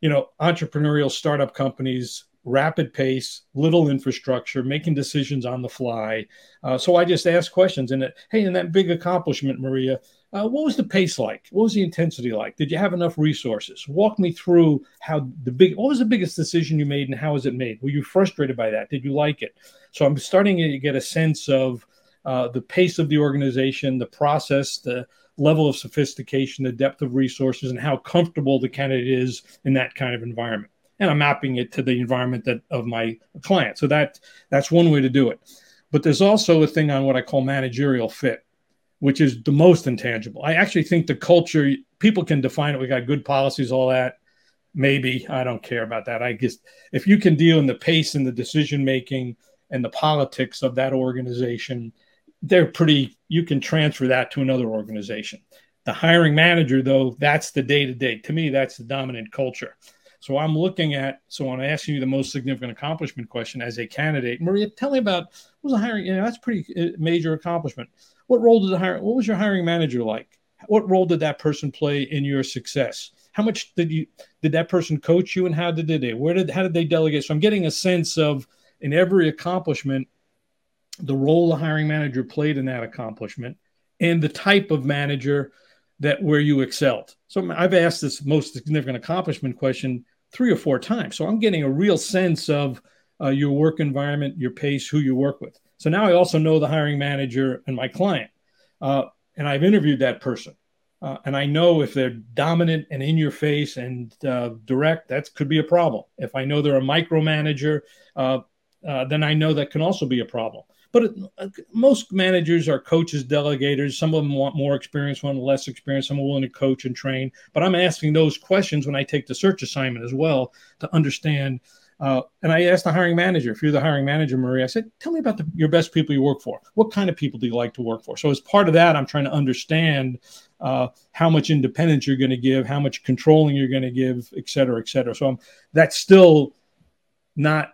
You know, entrepreneurial startup companies, rapid pace, little infrastructure, making decisions on the fly. Uh, so I just ask questions, and hey, in that big accomplishment, Maria, uh, what was the pace like? What was the intensity like? Did you have enough resources? Walk me through how the big. What was the biggest decision you made, and how was it made? Were you frustrated by that? Did you like it? So I'm starting to get a sense of uh, the pace of the organization, the process, the level of sophistication, the depth of resources, and how comfortable the candidate is in that kind of environment. And I'm mapping it to the environment that of my client. So that that's one way to do it. But there's also a thing on what I call managerial fit which is the most intangible. I actually think the culture, people can define it. We got good policies, all that. Maybe I don't care about that. I guess if you can deal in the pace and the decision making and the politics of that organization, they're pretty, you can transfer that to another organization. The hiring manager, though, that's the day to day. To me, that's the dominant culture. So I'm looking at, so I'm asking you the most significant accomplishment question as a candidate. Maria, tell me about what was a hiring, you know, that's pretty uh, major accomplishment. What role did the hire, what was your hiring manager like? What role did that person play in your success? How much did you, did that person coach you and how did they, where did, how did they delegate? So I'm getting a sense of in every accomplishment, the role the hiring manager played in that accomplishment and the type of manager that where you excelled. So I've asked this most significant accomplishment question three or four times. So I'm getting a real sense of uh, your work environment, your pace, who you work with. So now I also know the hiring manager and my client. Uh, and I've interviewed that person. Uh, and I know if they're dominant and in your face and uh, direct, that could be a problem. If I know they're a micromanager, uh, uh, then I know that can also be a problem. But it, uh, most managers are coaches, delegators. Some of them want more experience, one less experience. Some are willing to coach and train. But I'm asking those questions when I take the search assignment as well to understand Uh, and I asked the hiring manager, if you're the hiring manager, Marie, I said, tell me about the, your best people you work for. What kind of people do you like to work for? So as part of that, I'm trying to understand uh, how much independence you're going to give, how much controlling you're going to give, et cetera, et cetera. So I'm, that's still not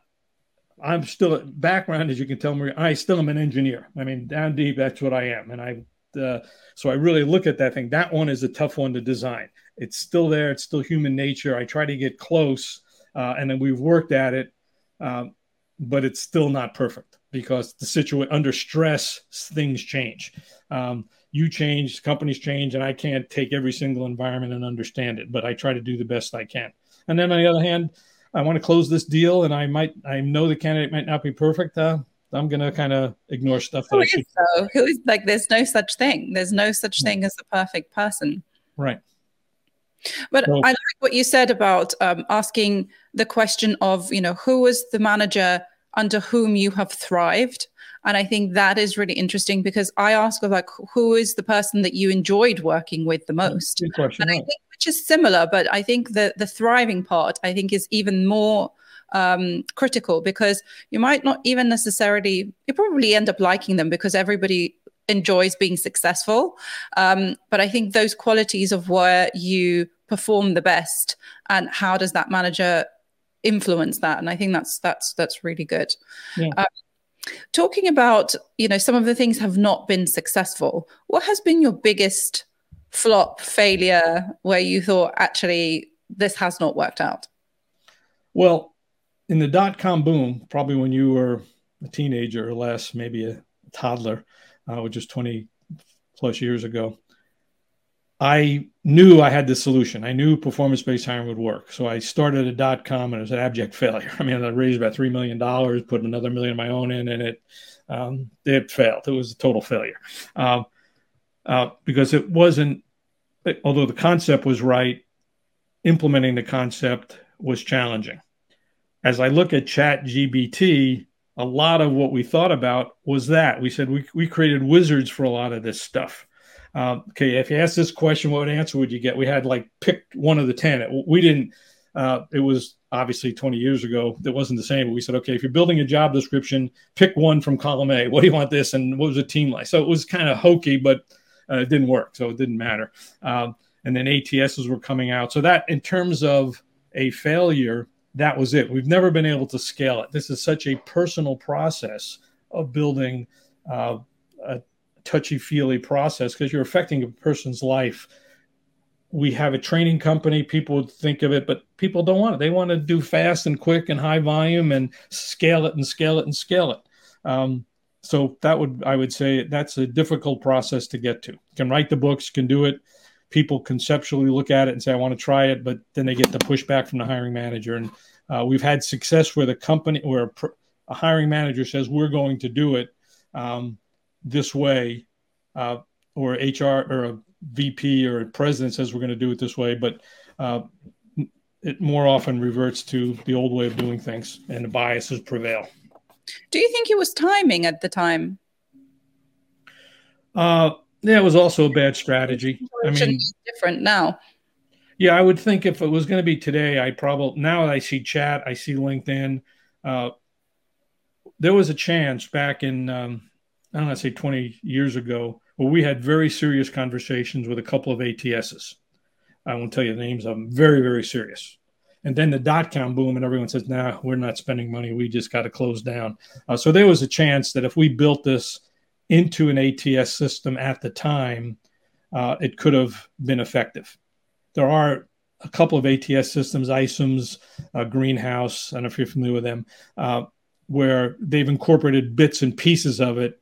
I'm still a background, as you can tell, Marie. I still am an engineer. I mean, down deep, that's what I am, and I. Uh, so I really look at that thing. That one is a tough one to design. It's still there. It's still human nature. I try to get close, uh, and then we've worked at it, um, but it's still not perfect because the situation under stress, things change. Um, you change, companies change, and I can't take every single environment and understand it. But I try to do the best I can. And then on the other hand, I want to close this deal, and I might I know the candidate might not be perfect. Uh, I'm going to kind of ignore stuff that Who I should. So? Who is like? There's no such thing. There's no such thing as a perfect person. Right. But I like what you said about um, asking the question of, you know, who was the manager under whom you have thrived? And I think that is really interesting because I ask of like, who is the person that you enjoyed working with the most? Good question. And I think which is similar, but I think the the thriving part I think is even more um, critical because you might not even necessarily you probably end up liking them because everybody enjoys being successful. Um, but I think those qualities of where you perform the best and how does that manager influence that, and I think that's that's that's really good. Yeah. Um, talking about you know some of the things have not been successful. What has been your biggest flop failure where you thought actually this has not worked out? Well, in the dot com boom, probably when you were a teenager or less, maybe a toddler, uh, which is 20 plus years ago, I knew I had the solution. I knew performance based hiring would work. So I started a dot com and it was an abject failure. I mean, I raised about $3 million, put another million of my own in, and it, um, it failed. It was a total failure. Um, uh, because it wasn't, although the concept was right, implementing the concept was challenging. As I look at Chat GPT, a lot of what we thought about was that we said we, we created wizards for a lot of this stuff. Um, okay, if you ask this question, what answer would you get? We had like picked one of the 10. It, we didn't, uh, it was obviously 20 years ago. It wasn't the same. But we said, okay, if you're building a job description, pick one from column A. What do you want this? And what was the team like? So it was kind of hokey, but uh, it didn't work, so it didn't matter. Um, and then ATSs were coming out. So that, in terms of a failure, that was it. We've never been able to scale it. This is such a personal process of building uh, a touchy feely process because you're affecting a person's life. We have a training company. People would think of it, but people don't want it. They want to do fast and quick and high volume and scale it and scale it and scale it. Um, so that would I would say that's a difficult process to get to. You can write the books, can do it. People conceptually look at it and say, "I want to try it," but then they get the pushback from the hiring manager. And uh, we've had success where the company, where a, a, hiring manager says, "We're going to do it um, this way," uh, or HR or a VP or a president says, "We're going to do it this way," but uh, it more often reverts to the old way of doing things, and the biases prevail. Do you think it was timing at the time? Uh, yeah, it was also a bad strategy. I mean, different now. Yeah, I would think if it was going to be today, I probably now I see chat, I see LinkedIn. Uh, there was a chance back in um, I don't know, say 20 years ago, where we had very serious conversations with a couple of ATSs. I won't tell you the names of them. Very, very serious and then the dot com boom and everyone says nah we're not spending money we just got to close down uh, so there was a chance that if we built this into an ats system at the time uh, it could have been effective there are a couple of ats systems iCIMS uh, greenhouse i don't know if you're familiar with them uh, where they've incorporated bits and pieces of it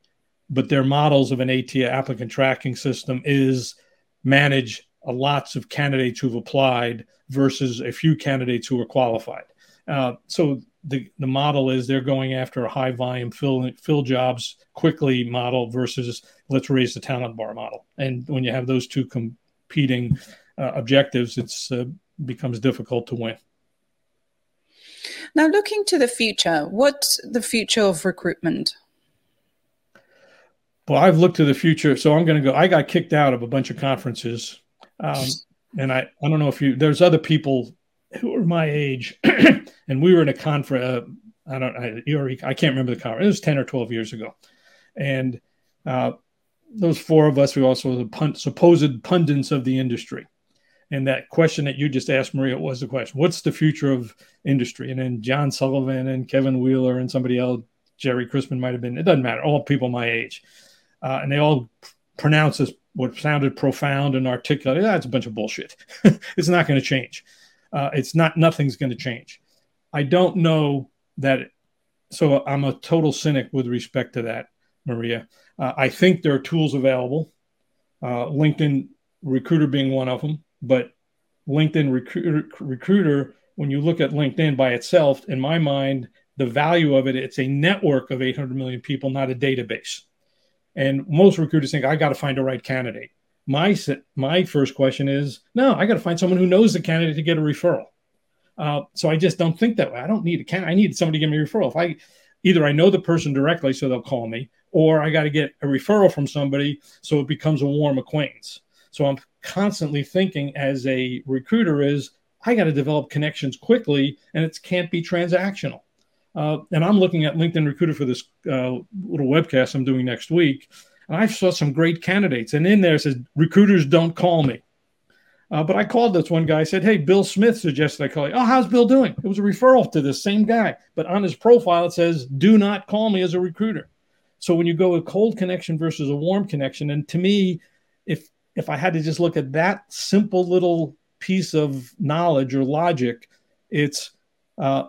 but their models of an ATS applicant tracking system is manage lots of candidates who've applied versus a few candidates who are qualified. Uh, so the, the model is they're going after a high volume fill fill jobs quickly model versus let's raise the talent bar model. And when you have those two competing uh, objectives, it's uh, becomes difficult to win. Now, looking to the future, what's the future of recruitment? Well, I've looked to the future, so I'm going to go. I got kicked out of a bunch of conferences um, and I, I don't know if you, there's other people who are my age, and we were in a conference. Uh, I don't, I, I can't remember the conference. It was ten or twelve years ago, and uh, those four of us were also the pun- supposed pundits of the industry. And that question that you just asked, Maria, was the question: What's the future of industry? And then John Sullivan and Kevin Wheeler and somebody else, Gerry Crispin might have been. It doesn't matter. All people my age, uh, and they all pronounce this what sounded profound and articulate. That's a bunch of bullshit. it's not going to change. Uh, it's not. Nothing's going to change. I don't know that. So I'm a total cynic with respect to that, Maria. Uh, I think there are tools available. Uh, LinkedIn Recruiter being one of them, but LinkedIn Recruiter, Recruiter, when you look at LinkedIn by itself, in my mind, the value of it, it's a network of 800 million people, not a database. And most recruiters think I got to find the right candidate. My my first question is, no, I got to find someone who knows the candidate to get a referral. Uh, so I just don't think that way. I don't need a can I need somebody to give me a referral. If I either I know the person directly, so they'll call me, or I got to get a referral from somebody, so it becomes a warm acquaintance. So I'm constantly thinking as a recruiter is I got to develop connections quickly, and it can't be transactional. Uh, and I'm looking at LinkedIn Recruiter for this uh, little webcast I'm doing next week. And I saw some great candidates. And in there says, recruiters don't call me. Uh, but I called this one guy. I said, Hey, Bill Smith suggested I call you. Oh, how's Bill doing? It was a referral to this same guy. But on his profile, it says, Do not call me as a recruiter. So when you go a cold connection versus a warm connection, and to me, if if I had to just look at that simple little piece of knowledge or logic, it's uh,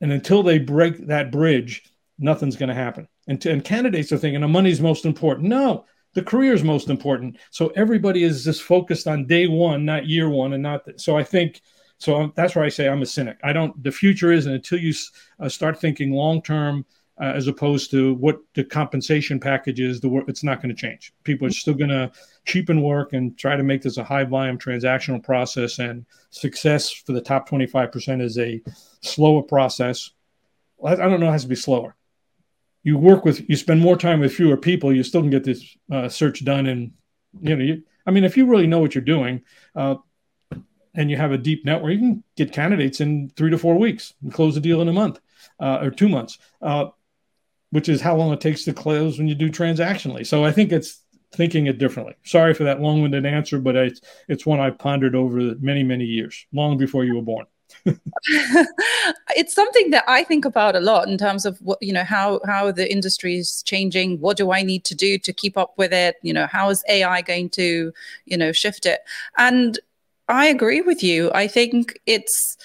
and until they break that bridge, nothing's going to happen. And, and candidates are thinking the money's most important. No, the career is most important. So everybody is just focused on day one, not year one, and not. The, so I think so. I'm, that's why I say I'm a cynic. I don't. The future is, and until you uh, start thinking long term. Uh, as opposed to what the compensation package is, the work it's not going to change. People are still going to cheapen work and try to make this a high volume transactional process. And success for the top 25% is a slower process. I don't know, it has to be slower. You work with, you spend more time with fewer people, you still can get this uh, search done. And, you know, you, I mean, if you really know what you're doing uh, and you have a deep network, you can get candidates in three to four weeks and close a deal in a month uh, or two months, uh, which is how long it takes to close when you do transactionally. So I think it's thinking it differently. Sorry for that long-winded answer, but it's it's one I pondered over many many years, long before you were born. it's something that I think about a lot in terms of what you know how how the industry is changing. What do I need to do to keep up with it? You know, how is AI going to you know shift it? And I agree with you. I think it's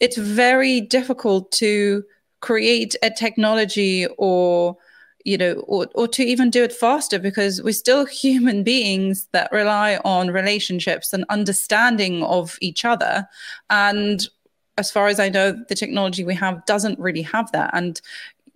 it's very difficult to create a technology or you know, or, or to even do it faster because we're still human beings that rely on relationships and understanding of each other. And as far as I know, the technology we have doesn't really have that. And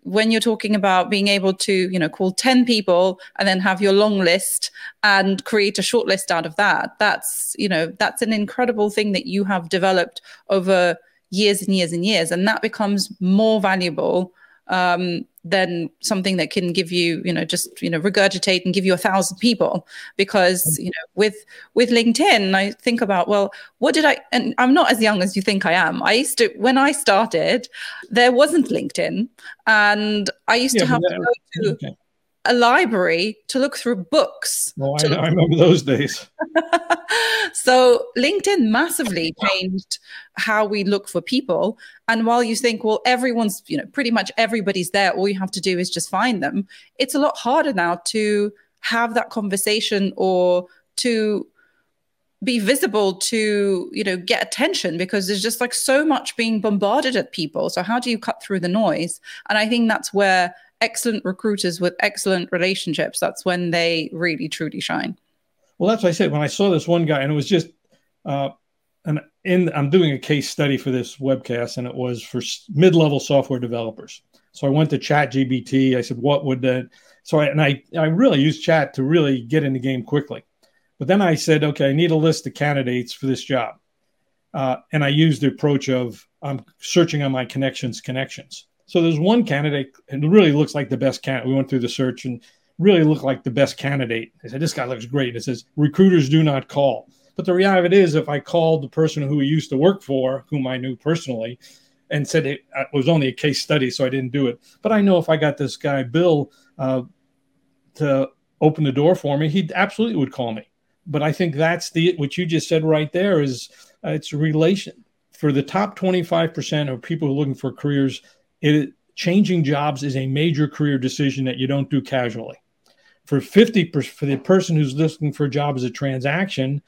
when you're talking about being able to, you know, call 10 people and then have your long list and create a short list out of that, that's, you know, that's an incredible thing that you have developed over years and years and years. And that becomes more valuable um, than something that can give you, you know, just you know regurgitate and give you a thousand people. Because mm-hmm. you know, with with LinkedIn, I think about well, what did I? And I'm not as young as you think I am. I used to when I started, there wasn't LinkedIn, and I used yeah, to have to go to. Okay a library to look through books. Oh, I, I remember those days. so LinkedIn massively changed how we look for people. And while you think, well, everyone's, you know, pretty much everybody's there, all you have to do is just find them. It's a lot harder now to have that conversation or to be visible to you know get attention because there's just like so much being bombarded at people so how do you cut through the noise and i think that's where excellent recruiters with excellent relationships, that's when they really truly shine. Well, that's what I said when I saw this one guy, and it was just, uh, and in I'm doing a case study for this webcast, and it was for mid-level software developers. So I went to Chat GPT. I said, "What would that?" So I, and I I really used Chat to really get in the game quickly. But then I said, "Okay, I need a list of candidates for this job," uh, and I used the approach of I'm searching on my connections connections. So there's one candidate, and really looks like the best candidate. We went through the search and really looked like the best candidate. I said, This guy looks great. And it says, Recruiters do not call. But the reality of it is, if I called the person who he used to work for, whom I knew personally, and said it, it was only a case study, so I didn't do it. But I know if I got this guy Bill uh, to open the door for me, he absolutely would call me. But I think that's the what you just said right there is uh, it's relation for the top 25% of people looking for careers. It changing jobs is a major career decision that you don't do casually. For 50 for the person who's looking for a job as a transaction,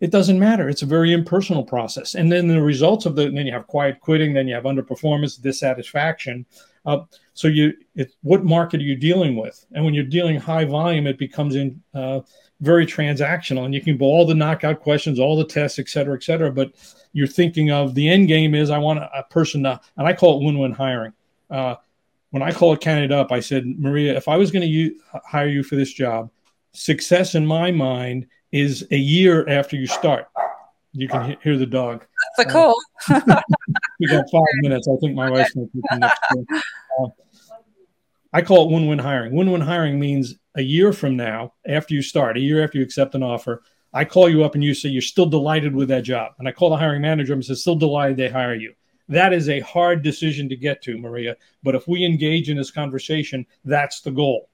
it doesn't matter. It's a very impersonal process. And then the results of the then you have quiet quitting, then you have underperformance, dissatisfaction. Uh, so you, it, what market are you dealing with? And when you're dealing high volume, it becomes in uh, very transactional, and you can do all the knockout questions, all the tests, et cetera, et cetera. But you're thinking of the end game is I want a, a person to, and I call it win-win hiring. Uh, when I call a candidate up, I said, Maria, if I was going to hire you for this job, success in my mind is a year after you start. You can hear the dog. That's a call. Uh, we got five minutes. I think my wife's going to next. Uh, I call it win-win hiring. Win-win hiring means a year from now, after you start, a year after you accept an offer, I call you up and you say you're still delighted with that job. And I call the hiring manager and say, still delighted they hire you. That is a hard decision to get to, Maria. But if we engage in this conversation, that's the goal.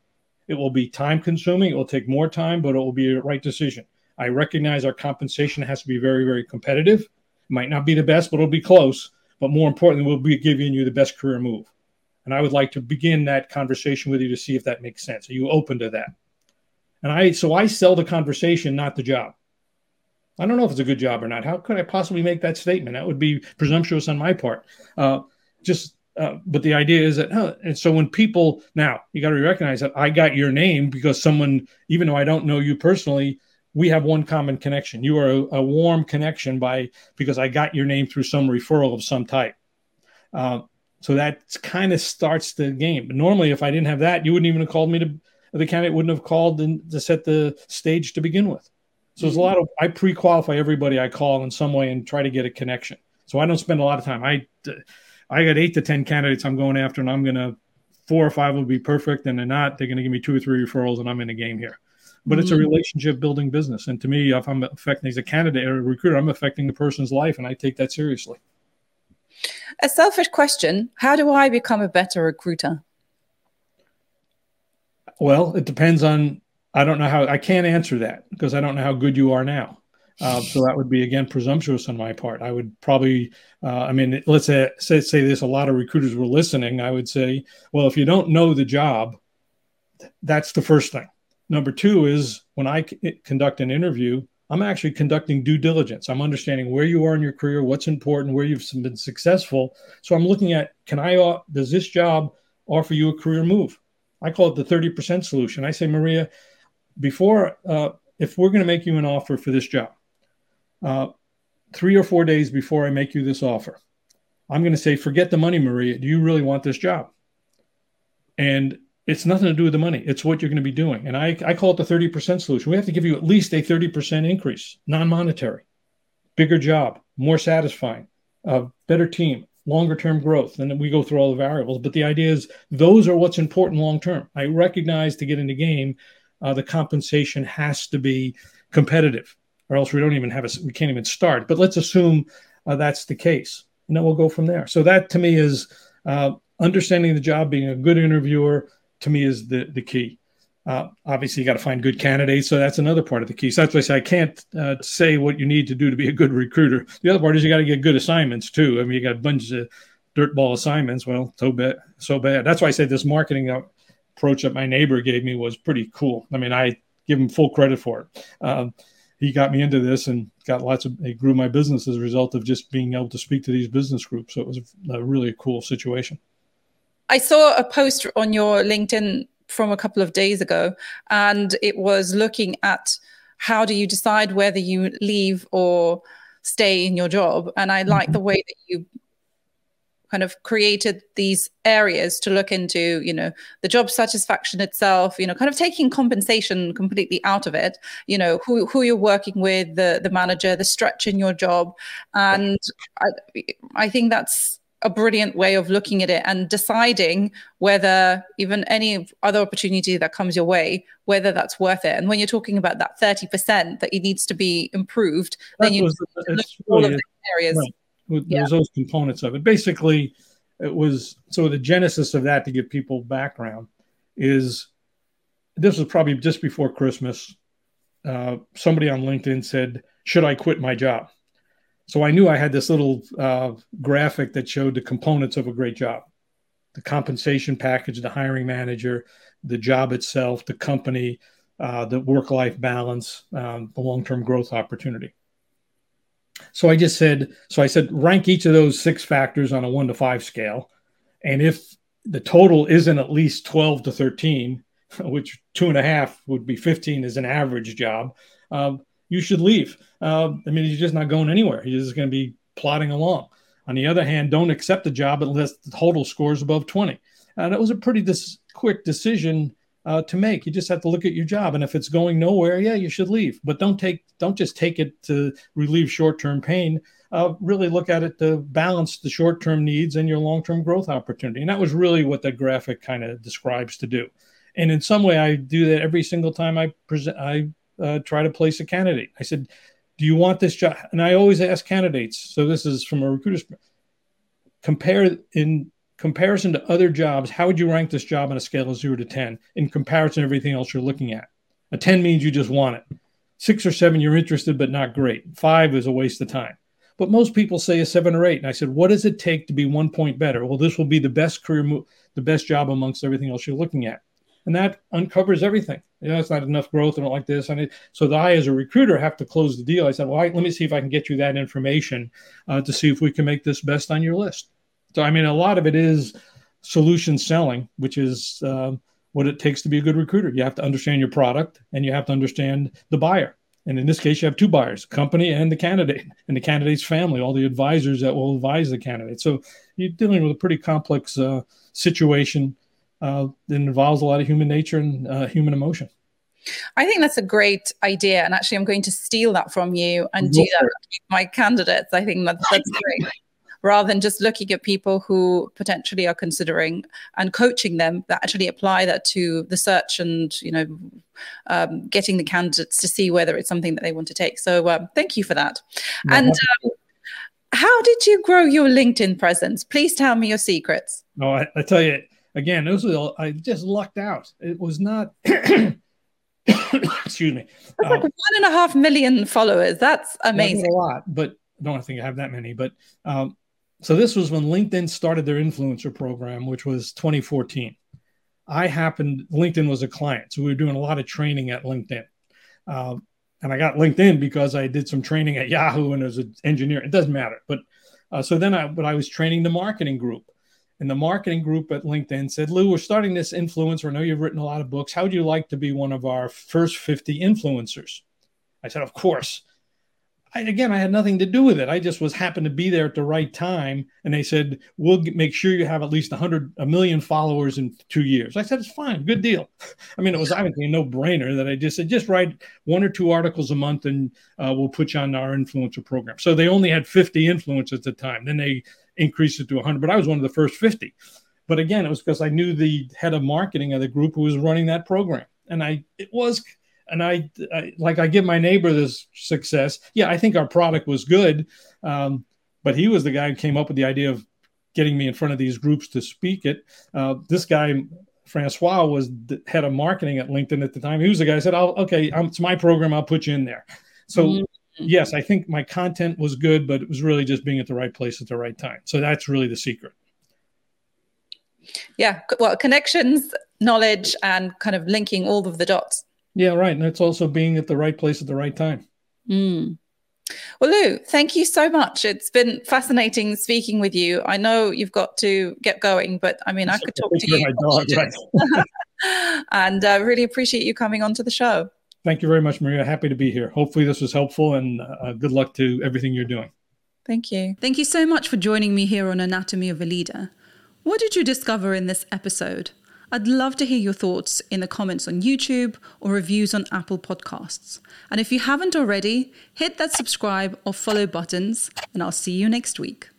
It will be time consuming. It will take more time, but it will be a right decision. I recognize our compensation has to be very, very competitive. It might not be the best, but it'll be close. But more importantly, we'll be giving you the best career move. And I would like to begin that conversation with you to see if that makes sense. Are you open to that? And I, so I sell the conversation, not the job. I don't know if it's a good job or not. How could I possibly make that statement? That would be presumptuous on my part. Uh, just, uh, but the idea is that, huh, and so when people now, you got to recognize that I got your name because someone, even though I don't know you personally, we have one common connection. You are a, a warm connection by because I got your name through some referral of some type. Uh, so that kind of starts the game. But normally, if I didn't have that, you wouldn't even have called me to. The candidate wouldn't have called to set the stage to begin with. So there's a lot of I pre-qualify everybody I call in some way and try to get a connection. So I don't spend a lot of time. I I got eight to ten candidates I'm going after, and I'm gonna four or five will be perfect, and they're not. They're gonna give me two or three referrals, and I'm in the game here. But mm-hmm. it's a mm-hmm. relationship building business, and to me, if I'm affecting as a candidate or a recruiter, I'm affecting the person's life, and I take that seriously. A selfish question: How do I become a better recruiter? Well, it depends on I don't know how I can't answer that because I don't know how good you are now. Uh, so that would be again presumptuous on my part. I would probably, uh, I mean, let's say, say say this. A lot of recruiters were listening. I would say, well, if you don't know the job, that's the first thing. Number two is when I c- conduct an interview, I'm actually conducting due diligence. I'm understanding where you are in your career, what's important, where you've been successful. So I'm looking at can I uh, does this job offer you a career move? I call it the 30% solution. I say, Maria, before, uh, if we're going to make you an offer for this job, uh, three or four days before I make you this offer, I'm going to say, forget the money, Maria. Do you really want this job? And it's nothing to do with the money. It's what you're going to be doing. And I, I call it the 30% solution. We have to give you at least a 30% increase, non monetary, bigger job, more satisfying, better team, longer term growth. And we go through all the variables. But the idea is those are what's important long term. I recognize to get in the game, uh, the compensation has to be competitive, or else we don't even have a we can't even start. But let's assume uh, that's the case, and then we'll go from there. So that to me is uh, understanding the job, being a good interviewer. To me is the the key. Uh, obviously, you got to find good candidates, so that's another part of the key. So that's why I say I can't uh, say what you need to do to be a good recruiter. The other part is you got to get good assignments too. I mean, you got a bunch of dirtball assignments. Well, so bad, so bad. That's why I say this marketing approach that my neighbor gave me was pretty cool. I mean, I give him full credit for it. Um, he got me into this and got lots of, it grew my business as a result of just being able to speak to these business groups. So it was a, a really cool situation. I saw a post on your LinkedIn from a couple of days ago, and it was looking at how do you decide whether you leave or stay in your job. And I like mm-hmm. the way that you kind of created these areas to look into you know the job satisfaction itself you know kind of taking compensation completely out of it you know who, who you're working with the the manager the stretch in your job and i i think that's a brilliant way of looking at it and deciding whether even any other opportunity that comes your way, whether that's worth it. And when you're talking about that 30% that it needs to be improved, that then you was, look at all of the areas. Right. There's yeah. those components of it. Basically, it was so the genesis of that to give people background is this was probably just before Christmas. Uh, somebody on LinkedIn said, Should I quit my job? So I knew I had this little uh, graphic that showed the components of a great job the compensation package, the hiring manager, the job itself, the company, uh, the work life balance, um, the long term growth opportunity. So I just said, so I said, rank each of those six factors on a one to five scale. And if the total isn't at least 12 to 13, which two and a half would be 15 is an average job, um, you should leave. Uh, I mean, you're just not going anywhere. You're just going to be plodding along. On the other hand, don't accept a job unless the total scores above 20. And it was a pretty dis- quick decision uh, to make. You just have to look at your job, and if it's going nowhere, yeah, you should leave. But don't take, don't just take it to relieve short-term pain. Uh, really look at it to balance the short-term needs and your long-term growth opportunity. And that was really what that graphic kind of describes to do. And in some way, I do that every single time I present. I uh, try to place a candidate. I said, "Do you want this job?" And I always ask candidates. So this is from a recruiter's compare in comparison to other jobs. How would you rank this job on a scale of zero to ten in comparison to everything else you're looking at? A ten means you just want it. Six or seven, you're interested but not great. Five is a waste of time. But most people say a seven or eight. And I said, what does it take to be one point better? Well, this will be the best career, move, the best job amongst everything else you're looking at and that uncovers everything. You know, it's not enough growth and like this. And so I, as a recruiter, have to close the deal. I said, well, I, let me see if I can get you that information uh, to see if we can make this best on your list. So, I mean, a lot of it is solution selling, which is uh, what it takes to be a good recruiter. You have to understand your product and you have to understand the buyer. And in this case, you have two buyers, company and the candidate, and the candidate's family, all the advisors that will advise the candidate. So you're dealing with a pretty complex uh, situation uh, it involves a lot of human nature and uh, human emotion. I think that's a great idea, and actually, I'm going to steal that from you and do that with my candidates. I think that's that's great. Rather than just looking at people who potentially are considering and coaching them, that actually apply that to the search and you know um, getting the candidates to see whether it's something that they want to take. So um, thank you for that. No, and um, how did you grow your LinkedIn presence? Please tell me your secrets. No, I, I tell you, again, this was I just lucked out. It was not. excuse me. That's like uh, one and a half million followers. That's amazing. A lot, but I don't think I have that many. But um, so this was when LinkedIn started their influencer program, which was 2014. I happened. LinkedIn was a client, so we were doing a lot of training at LinkedIn. Uh, and I got LinkedIn because I did some training at Yahoo and as an engineer. It doesn't matter, but uh, so then I, but I was training the marketing group, and the marketing group at LinkedIn said, Lou, we're starting this influencer. I know you've written a lot of books. How would you like to be one of our first 50 influencers? I said, Of course. I, again, I had nothing to do with it. I just was happened to be there at the right time. And they said, We'll make sure you have at least a 100, a million followers in two years. I said, It's fine. Good deal. I mean, it was obviously a no brainer that I just said, Just write one or two articles a month and uh, we'll put you on our influencer program. So they only had 50 influencers at the time. Then they increased it to 100, but I was one of the first 50. But again, it was because I knew the head of marketing of the group who was running that program. And I, it was, and I, I like, I give my neighbor this success. Yeah, I think our product was good. Um, but he was the guy who came up with the idea of getting me in front of these groups to speak it. Uh, this guy, Francois, was the head of marketing at LinkedIn at the time. He was the guy who said, "I'll okay, I'm, it's my program. I'll put you in there." So mm-hmm. Mm-hmm. yes, I think my content was good, but it was really just being at the right place at the right time. So that's really the secret. Yeah, well, connections, knowledge, and kind of linking all of the dots. Yeah, right. And it's also being at the right place at the right time. Mm. Well, Lou, thank you so much. It's been fascinating speaking with you. I know you've got to get going, but I mean, I could talk to you. Dog, right? and I uh, really appreciate you coming onto the show. Thank you very much, Maria. Happy to be here. Hopefully, this was helpful and uh, good luck to everything you're doing. Thank you. Thank you so much for joining me here on Anatomy of a Leader. What did you discover in this episode? I'd love to hear your thoughts in the comments on YouTube or reviews on Apple Podcasts. And if you haven't already, hit that subscribe or follow buttons, and I'll see you next week.